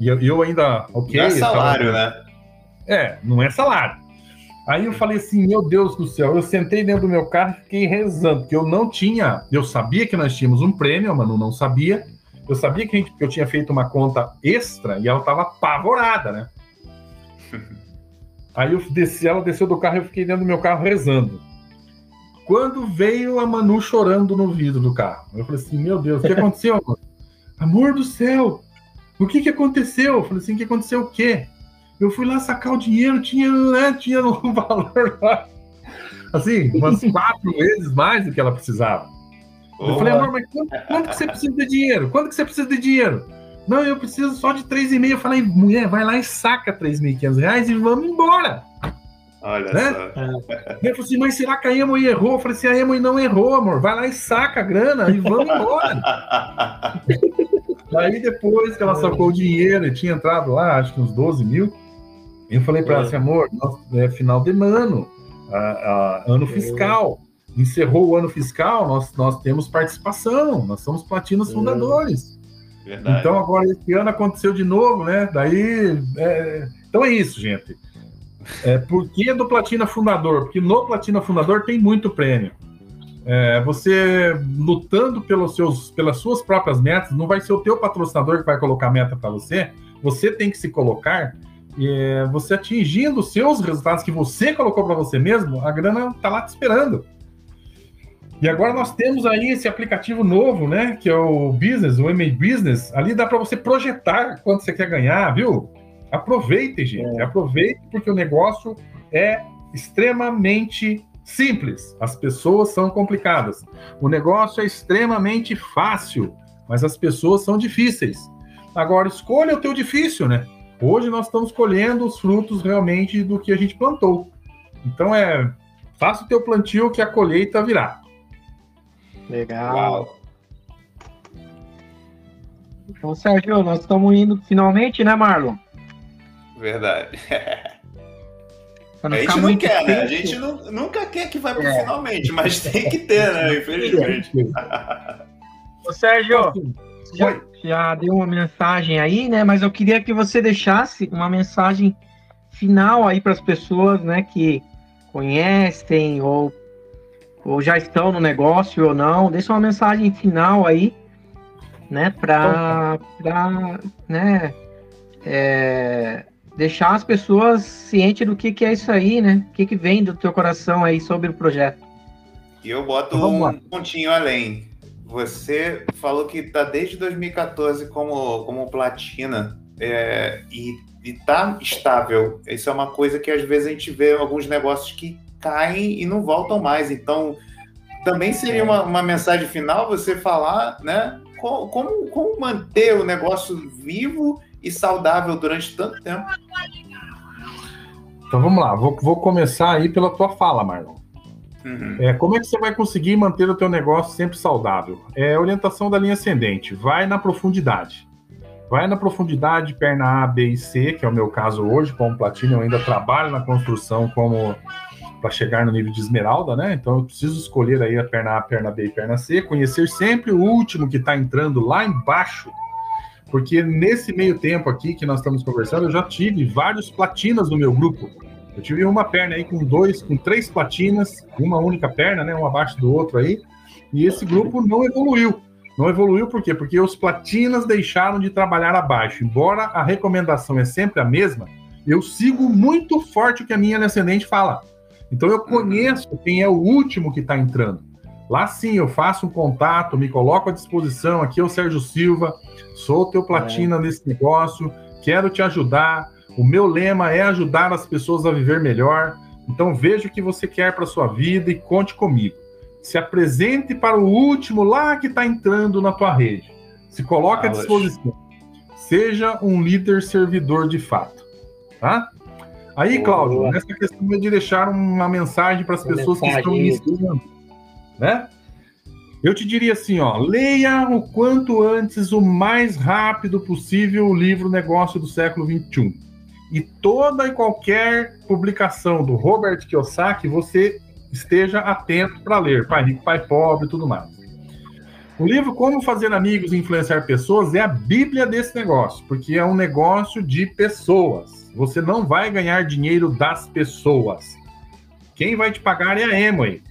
E eu, eu, ainda. Okay, não é salário, tava... né? É, não é salário. Aí eu falei assim, meu Deus do céu, eu sentei dentro do meu carro e fiquei rezando, porque eu não tinha, eu sabia que nós tínhamos um prêmio, a Manu não sabia, eu sabia que, gente, que eu tinha feito uma conta extra e ela estava apavorada, né? Aí eu desci, ela desceu do carro e eu fiquei dentro do meu carro rezando. Quando veio a Manu chorando no vidro do carro, eu falei assim, meu Deus, o que aconteceu, amor? amor do céu, o que que aconteceu? Eu falei assim, o que aconteceu o quê? Eu fui lá sacar o dinheiro, tinha, né, tinha um valor lá. Assim, umas quatro vezes mais do que ela precisava. Eu falei, amor, mas quanto, quanto, que você precisa de dinheiro? Quanto que você precisa de dinheiro? Não, eu preciso só de 3,5. Eu falei, mulher, vai lá e saca 3.500 reais e vamos embora. Olha né? só. Ele falou assim, mas será que a Emoi errou? Eu falei assim, a Emoi não errou, amor. Vai lá e saca a grana e vamos embora. Aí depois que ela sacou o dinheiro e tinha entrado lá, acho que uns 12 mil, eu falei para ela assim, amor, é final de ano, a, a, ano fiscal. Encerrou o ano fiscal, nós, nós temos participação, nós somos platinos fundadores. Verdade. Então agora esse ano aconteceu de novo, né? Daí. É... Então é isso, gente. É, por que do Platina Fundador? Porque no Platina Fundador tem muito prêmio. É, você lutando pelos seus, pelas suas próprias metas, não vai ser o teu patrocinador que vai colocar meta para você. Você tem que se colocar é, você atingindo os seus resultados que você colocou para você mesmo, a grana tá lá te esperando. E agora nós temos aí esse aplicativo novo, né? Que é o Business, o MA Business. Ali dá para você projetar quanto você quer ganhar, viu? Aproveite, gente. É. Aproveite, porque o negócio é extremamente simples. As pessoas são complicadas. O negócio é extremamente fácil, mas as pessoas são difíceis. Agora, escolha o teu difícil, né? Hoje nós estamos colhendo os frutos realmente do que a gente plantou. Então é, faça o teu plantio que a colheita virá. Legal. Uau. Então, Sérgio, nós estamos indo finalmente, né, Marlon? Verdade. A gente não quer, né? A gente não, nunca quer que vá para é. finalmente, mas tem que ter, né? Infelizmente. Ô, Sérgio, já, já deu uma mensagem aí, né? Mas eu queria que você deixasse uma mensagem final aí para as pessoas, né, que conhecem ou, ou já estão no negócio ou não. Deixa uma mensagem final aí, né, para né, é, deixar as pessoas cientes do que, que é isso aí, né? O que, que vem do teu coração aí sobre o projeto. E eu boto então, um pontinho além. Você falou que está desde 2014 como, como platina é, e, está estável. Isso é uma coisa que às vezes a gente vê alguns negócios que caem e não voltam mais. Então, também seria uma, uma mensagem final você falar, né? Como, como, como manter o negócio vivo e saudável durante tanto tempo. Então vamos lá, vou, vou começar aí pela tua fala, Marlon. Uhum. É, como é que você vai conseguir manter o teu negócio sempre saudável? É orientação da linha ascendente. Vai na profundidade. Vai na profundidade, perna A, B e C, que é o meu caso hoje, como platina, eu ainda trabalho na construção como para chegar no nível de esmeralda, né? Então eu preciso escolher aí a perna A, perna B e perna C, conhecer sempre o último que está entrando lá embaixo porque nesse meio tempo aqui que nós estamos conversando, eu já tive vários platinas no meu grupo. Eu tive uma perna aí com dois, com três platinas, uma única perna, né, um abaixo do outro aí, e esse grupo não evoluiu. Não evoluiu por quê? Porque os platinas deixaram de trabalhar abaixo. Embora a recomendação é sempre a mesma, eu sigo muito forte o que a minha ascendente fala. Então eu conheço quem é o último que está entrando. Lá sim, eu faço um contato, me coloco à disposição. Aqui é o Sérgio Silva, sou teu platina é. nesse negócio, quero te ajudar. O meu lema é ajudar as pessoas a viver melhor. Então veja o que você quer para sua vida e conte comigo. Se apresente para o último lá que está entrando na tua rede. Se coloque à disposição. Seja um líder servidor de fato. Tá? Aí, Cláudio, nessa questão de deixar uma mensagem para as pessoas que estão iniciando né? Eu te diria assim, ó, leia o quanto antes, o mais rápido possível, o livro Negócio do Século XXI. E toda e qualquer publicação do Robert Kiyosaki, você esteja atento para ler, Pai Rico, Pai Pobre e tudo mais. O livro Como Fazer Amigos e Influenciar Pessoas é a bíblia desse negócio, porque é um negócio de pessoas. Você não vai ganhar dinheiro das pessoas. Quem vai te pagar é a Amway.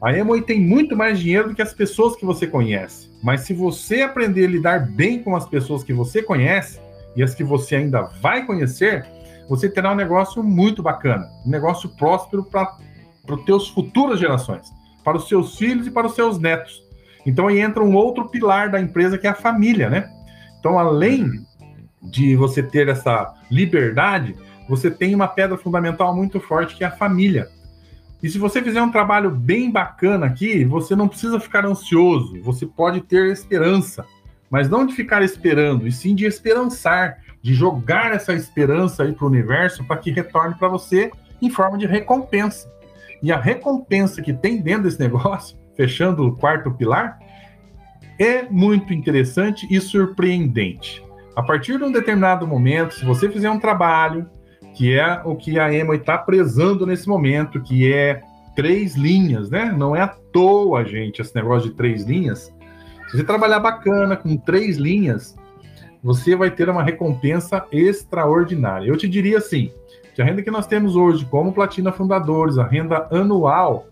A Emoy tem muito mais dinheiro do que as pessoas que você conhece. Mas se você aprender a lidar bem com as pessoas que você conhece e as que você ainda vai conhecer, você terá um negócio muito bacana, um negócio próspero para as teus futuras gerações, para os seus filhos e para os seus netos. Então aí entra um outro pilar da empresa que é a família, né? Então além de você ter essa liberdade, você tem uma pedra fundamental muito forte que é a família. E se você fizer um trabalho bem bacana aqui, você não precisa ficar ansioso, você pode ter esperança, mas não de ficar esperando, e sim de esperançar, de jogar essa esperança aí para o universo para que retorne para você em forma de recompensa. E a recompensa que tem dentro desse negócio, fechando o quarto pilar, é muito interessante e surpreendente. A partir de um determinado momento, se você fizer um trabalho, que é o que a Emma está prezando nesse momento, que é três linhas, né? Não é à toa, gente, esse negócio de três linhas. Se você trabalhar bacana com três linhas, você vai ter uma recompensa extraordinária. Eu te diria assim, que a renda que nós temos hoje como Platina Fundadores, a renda anual,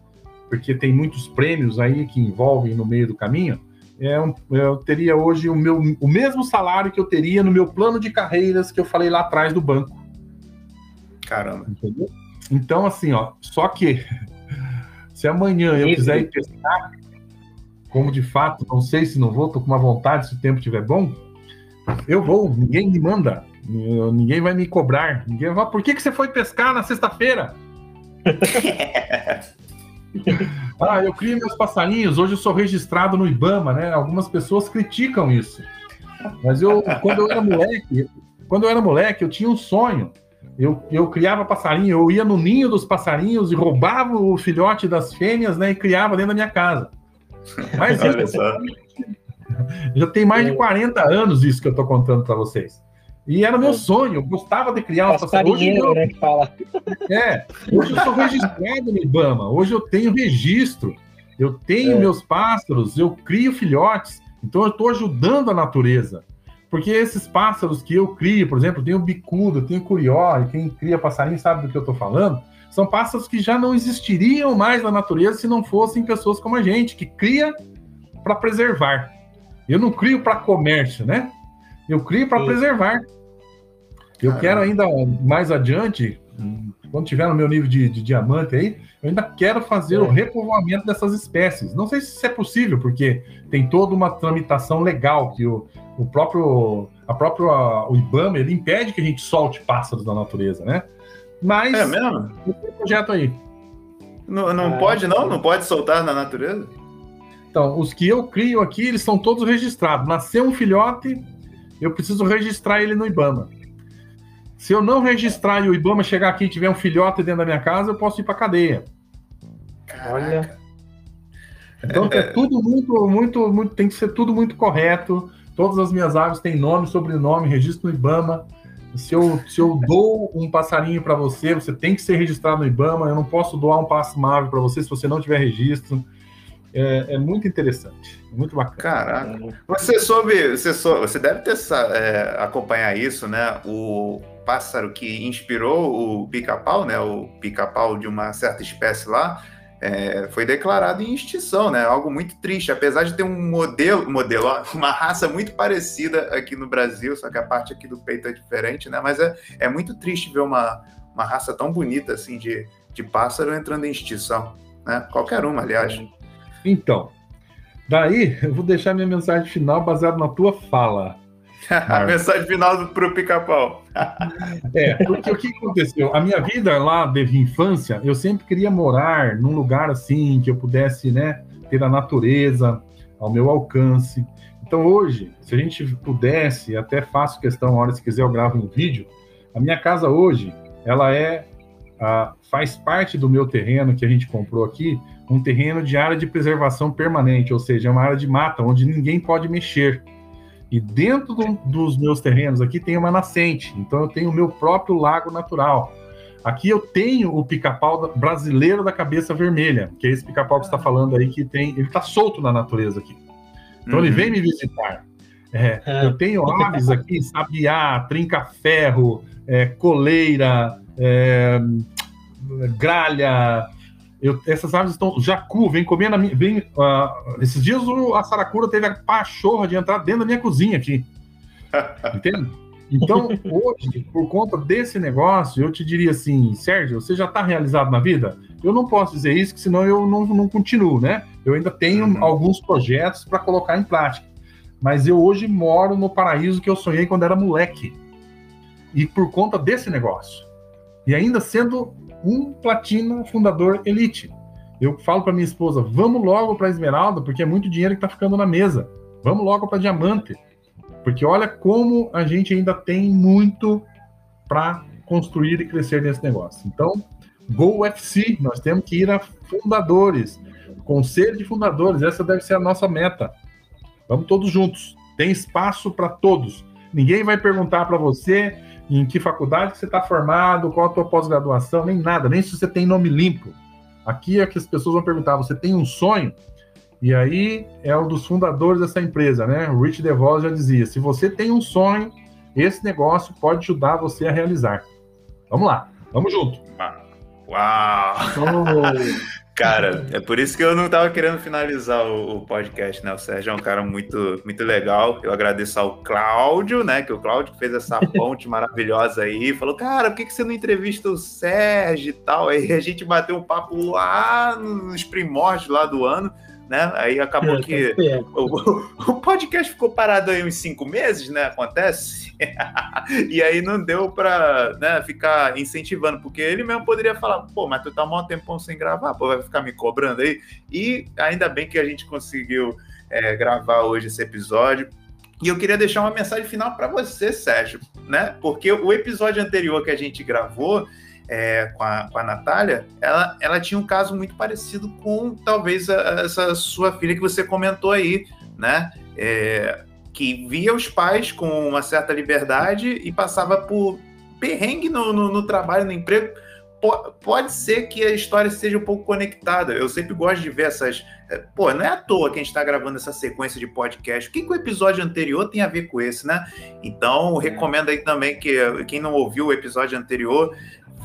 porque tem muitos prêmios aí que envolvem no meio do caminho, é um, eu teria hoje o, meu, o mesmo salário que eu teria no meu plano de carreiras que eu falei lá atrás do banco. Caramba. Entendeu? Então, assim, ó, só que se amanhã eu quiser ir pescar, como de fato, não sei se não vou, tô com uma vontade, se o tempo estiver bom, eu vou, ninguém me manda, ninguém vai me cobrar, ninguém vai, por que, que você foi pescar na sexta-feira? ah, eu crio meus passarinhos, hoje eu sou registrado no Ibama, né? Algumas pessoas criticam isso. Mas eu, quando eu era moleque, quando eu era moleque, eu tinha um sonho eu, eu criava passarinho, eu ia no ninho dos passarinhos e roubava o filhote das fêmeas, né? E criava dentro da minha casa. Mas isso, já tem mais de 40 anos isso que eu estou contando para vocês. E era meu sonho, eu gostava de criar uma passarinho. Hoje eu, né, que fala. É, hoje eu sou registrado no IBAMA, hoje eu tenho registro, eu tenho é. meus pássaros, eu crio filhotes, então eu estou ajudando a natureza. Porque esses pássaros que eu crio, por exemplo, tem o bicudo, tem o curió, e quem cria passarinho sabe do que eu estou falando, são pássaros que já não existiriam mais na natureza se não fossem pessoas como a gente, que cria para preservar. Eu não crio para comércio, né? Eu crio para preservar. Eu Caramba. quero ainda mais adiante, quando tiver no meu nível de, de diamante aí, eu ainda quero fazer é. o repovoamento dessas espécies. Não sei se isso é possível, porque tem toda uma tramitação legal que o, o próprio, a própria, o IBAMA, ele impede que a gente solte pássaros da natureza, né? Mas é mesmo? tem projeto aí. Não, não é. pode não? Não pode soltar na natureza? Então, os que eu crio aqui, eles são todos registrados. Nasceu um filhote, eu preciso registrar ele no IBAMA. Se eu não registrar e o IBAMA chegar aqui e tiver um filhote dentro da minha casa, eu posso ir para cadeia. Olha. Então é tudo muito, muito, muito, tem que ser tudo muito correto. Todas as minhas aves têm nome, sobrenome, registro no IBAMA. Se eu, se eu dou um passarinho para você, você tem que ser registrado no IBAMA. Eu não posso doar um passo uma ave para você se você não tiver registro. É, é, muito interessante, muito bacana. Caraca. Você soube, você, soube, você deve ter é, acompanhar isso, né? O pássaro que inspirou o pica-pau, né? O pica-pau de uma certa espécie lá, é, foi declarado em extinção, né? Algo muito triste, apesar de ter um modelo, modelo, uma raça muito parecida aqui no Brasil, só que a parte aqui do peito é diferente, né? Mas é, é muito triste ver uma, uma raça tão bonita assim de, de pássaro entrando em extinção, né? Qualquer uma, aliás. Então, daí eu vou deixar minha mensagem final baseada na tua fala. a mensagem final para o pica-pau. é, porque o que aconteceu? A minha vida lá desde infância, eu sempre queria morar num lugar assim, que eu pudesse, né, ter a natureza ao meu alcance. Então hoje, se a gente pudesse, até faço questão, a hora se quiser eu gravo um vídeo, a minha casa hoje, ela é, faz parte do meu terreno que a gente comprou aqui, um terreno de área de preservação permanente, ou seja, é uma área de mata onde ninguém pode mexer. E dentro do, dos meus terrenos aqui tem uma nascente, então eu tenho o meu próprio lago natural. Aqui eu tenho o pica-pau brasileiro da cabeça vermelha, que é esse pica-pau que você está falando aí, que tem. Ele está solto na natureza aqui. Então uhum. ele vem me visitar. É, é. Eu tenho aves aqui, sabiá, trinca-ferro, é, coleira, é, gralha, eu, essas aves estão. Jacu, vem comer na minha. Vem, uh, esses dias o, a Saracura teve a pachorra de entrar dentro da minha cozinha aqui. Entende? Então, hoje, por conta desse negócio, eu te diria assim, Sérgio, você já está realizado na vida? Eu não posso dizer isso, senão eu não, não continuo, né? Eu ainda tenho uhum. alguns projetos para colocar em prática. Mas eu hoje moro no paraíso que eu sonhei quando era moleque. E por conta desse negócio. E ainda sendo um platina fundador elite. Eu falo para minha esposa, vamos logo para Esmeralda, porque é muito dinheiro que está ficando na mesa. Vamos logo para Diamante. Porque olha como a gente ainda tem muito para construir e crescer nesse negócio. Então, Go UFC, nós temos que ir a fundadores, conselho de fundadores, essa deve ser a nossa meta. Vamos todos juntos. Tem espaço para todos. Ninguém vai perguntar para você em que faculdade você está formado, qual a tua pós-graduação, nem nada, nem se você tem nome limpo. Aqui é que as pessoas vão perguntar: você tem um sonho? E aí é um dos fundadores dessa empresa, né? O Rich DeVos já dizia: se você tem um sonho, esse negócio pode ajudar você a realizar. Vamos lá, vamos junto. Uau! Oh. Cara, é por isso que eu não estava querendo finalizar o, o, podcast, né? O Sérgio é um cara muito, muito legal. Eu agradeço ao Cláudio, né? Que o Cláudio fez essa ponte maravilhosa aí. Falou, cara, por que, que você não entrevista o Sérgio e tal? Aí a gente bateu um papo lá nos primórdios lá do ano né? Aí acabou é, que tá o, o, podcast ficou parado aí uns cinco meses, né? Acontece. e aí não deu para né, ficar incentivando, porque ele mesmo poderia falar, pô, mas tu tá um tempão sem gravar, pô, vai ficar me cobrando aí. E ainda bem que a gente conseguiu é, gravar hoje esse episódio. E eu queria deixar uma mensagem final para você, Sérgio, né? Porque o episódio anterior que a gente gravou, é, com, a, com a Natália, ela, ela tinha um caso muito parecido com talvez a, essa sua filha que você comentou aí, né? É, que via os pais com uma certa liberdade e passava por perrengue no, no, no trabalho, no emprego. Pode ser que a história seja um pouco conectada. Eu sempre gosto de ver essas. É, pô, não é à toa que a gente está gravando essa sequência de podcast. O que, que, o episódio anterior tem a ver com esse, né? Então, recomendo aí também que quem não ouviu o episódio anterior,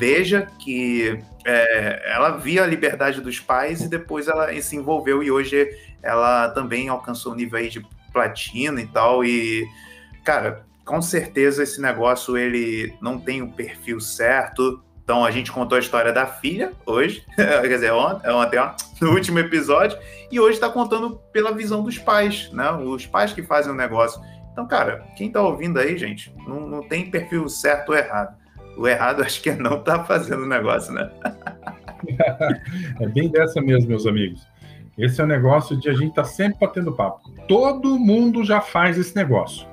veja que é, ela via a liberdade dos pais e depois ela se envolveu e hoje ela também alcançou o nível de platina e tal. E, cara, com certeza esse negócio ele não tem o perfil certo. Então a gente contou a história da filha hoje, quer dizer, ontem, ontem ó, no último episódio, e hoje está contando pela visão dos pais, né? Os pais que fazem o negócio. Então, cara, quem tá ouvindo aí, gente, não, não tem perfil certo ou errado. O errado acho que é não estar tá fazendo o negócio, né? é bem dessa mesmo, meus amigos. Esse é o negócio de a gente estar tá sempre batendo papo. Todo mundo já faz esse negócio.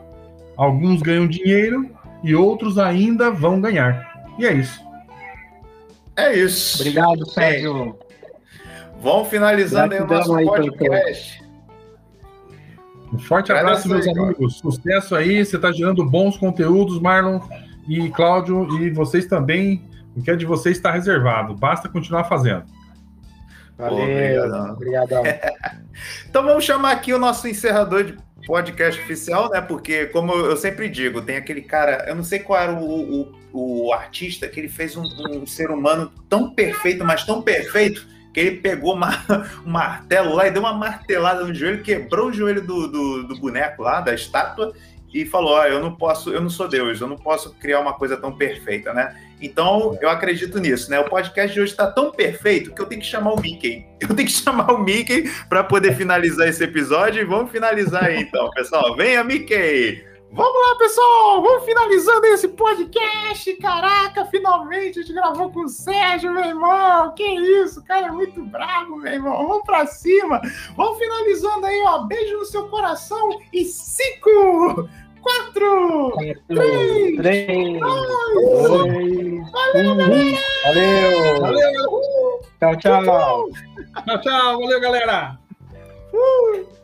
Alguns ganham dinheiro e outros ainda vão ganhar. E é isso. É isso. Obrigado, Sérgio. É. Vamos finalizando aí o nosso aí, podcast. Um forte abraço, meus amigos. Sucesso aí. Você está gerando bons conteúdos, Marlon e Cláudio. E vocês também. O que é de vocês está reservado. Basta continuar fazendo. Valeu, obrigadão. então vamos chamar aqui o nosso encerrador de podcast oficial, né? Porque, como eu sempre digo, tem aquele cara, eu não sei qual era o, o, o artista que ele fez um, um, ser humano tão perfeito, mas tão perfeito, que ele pegou uma, um martelo lá e deu uma martelada no joelho, quebrou o joelho do, do, do boneco lá, da estátua, e falou: eu não posso, eu não sou Deus, eu não posso criar uma coisa tão perfeita, né? Então eu acredito nisso, né? O podcast de hoje está tão perfeito que eu tenho que chamar o Mickey. Eu tenho que chamar o Mickey para poder finalizar esse episódio e vamos finalizar aí, então, pessoal. Venha, Mickey! Vamos lá, pessoal! Vamos finalizando esse podcast! Caraca, finalmente a gente gravou com o Sérgio, meu irmão! Que isso, cara é muito bravo, meu irmão! Vamos pra cima! Vamos finalizando aí, ó! Beijo no seu coração e cinco! Quatro! três! três dois, valeu, galera! Valeu! Valeu! Tchau, tchau! Tchau, tchau! Valeu, galera! Uh.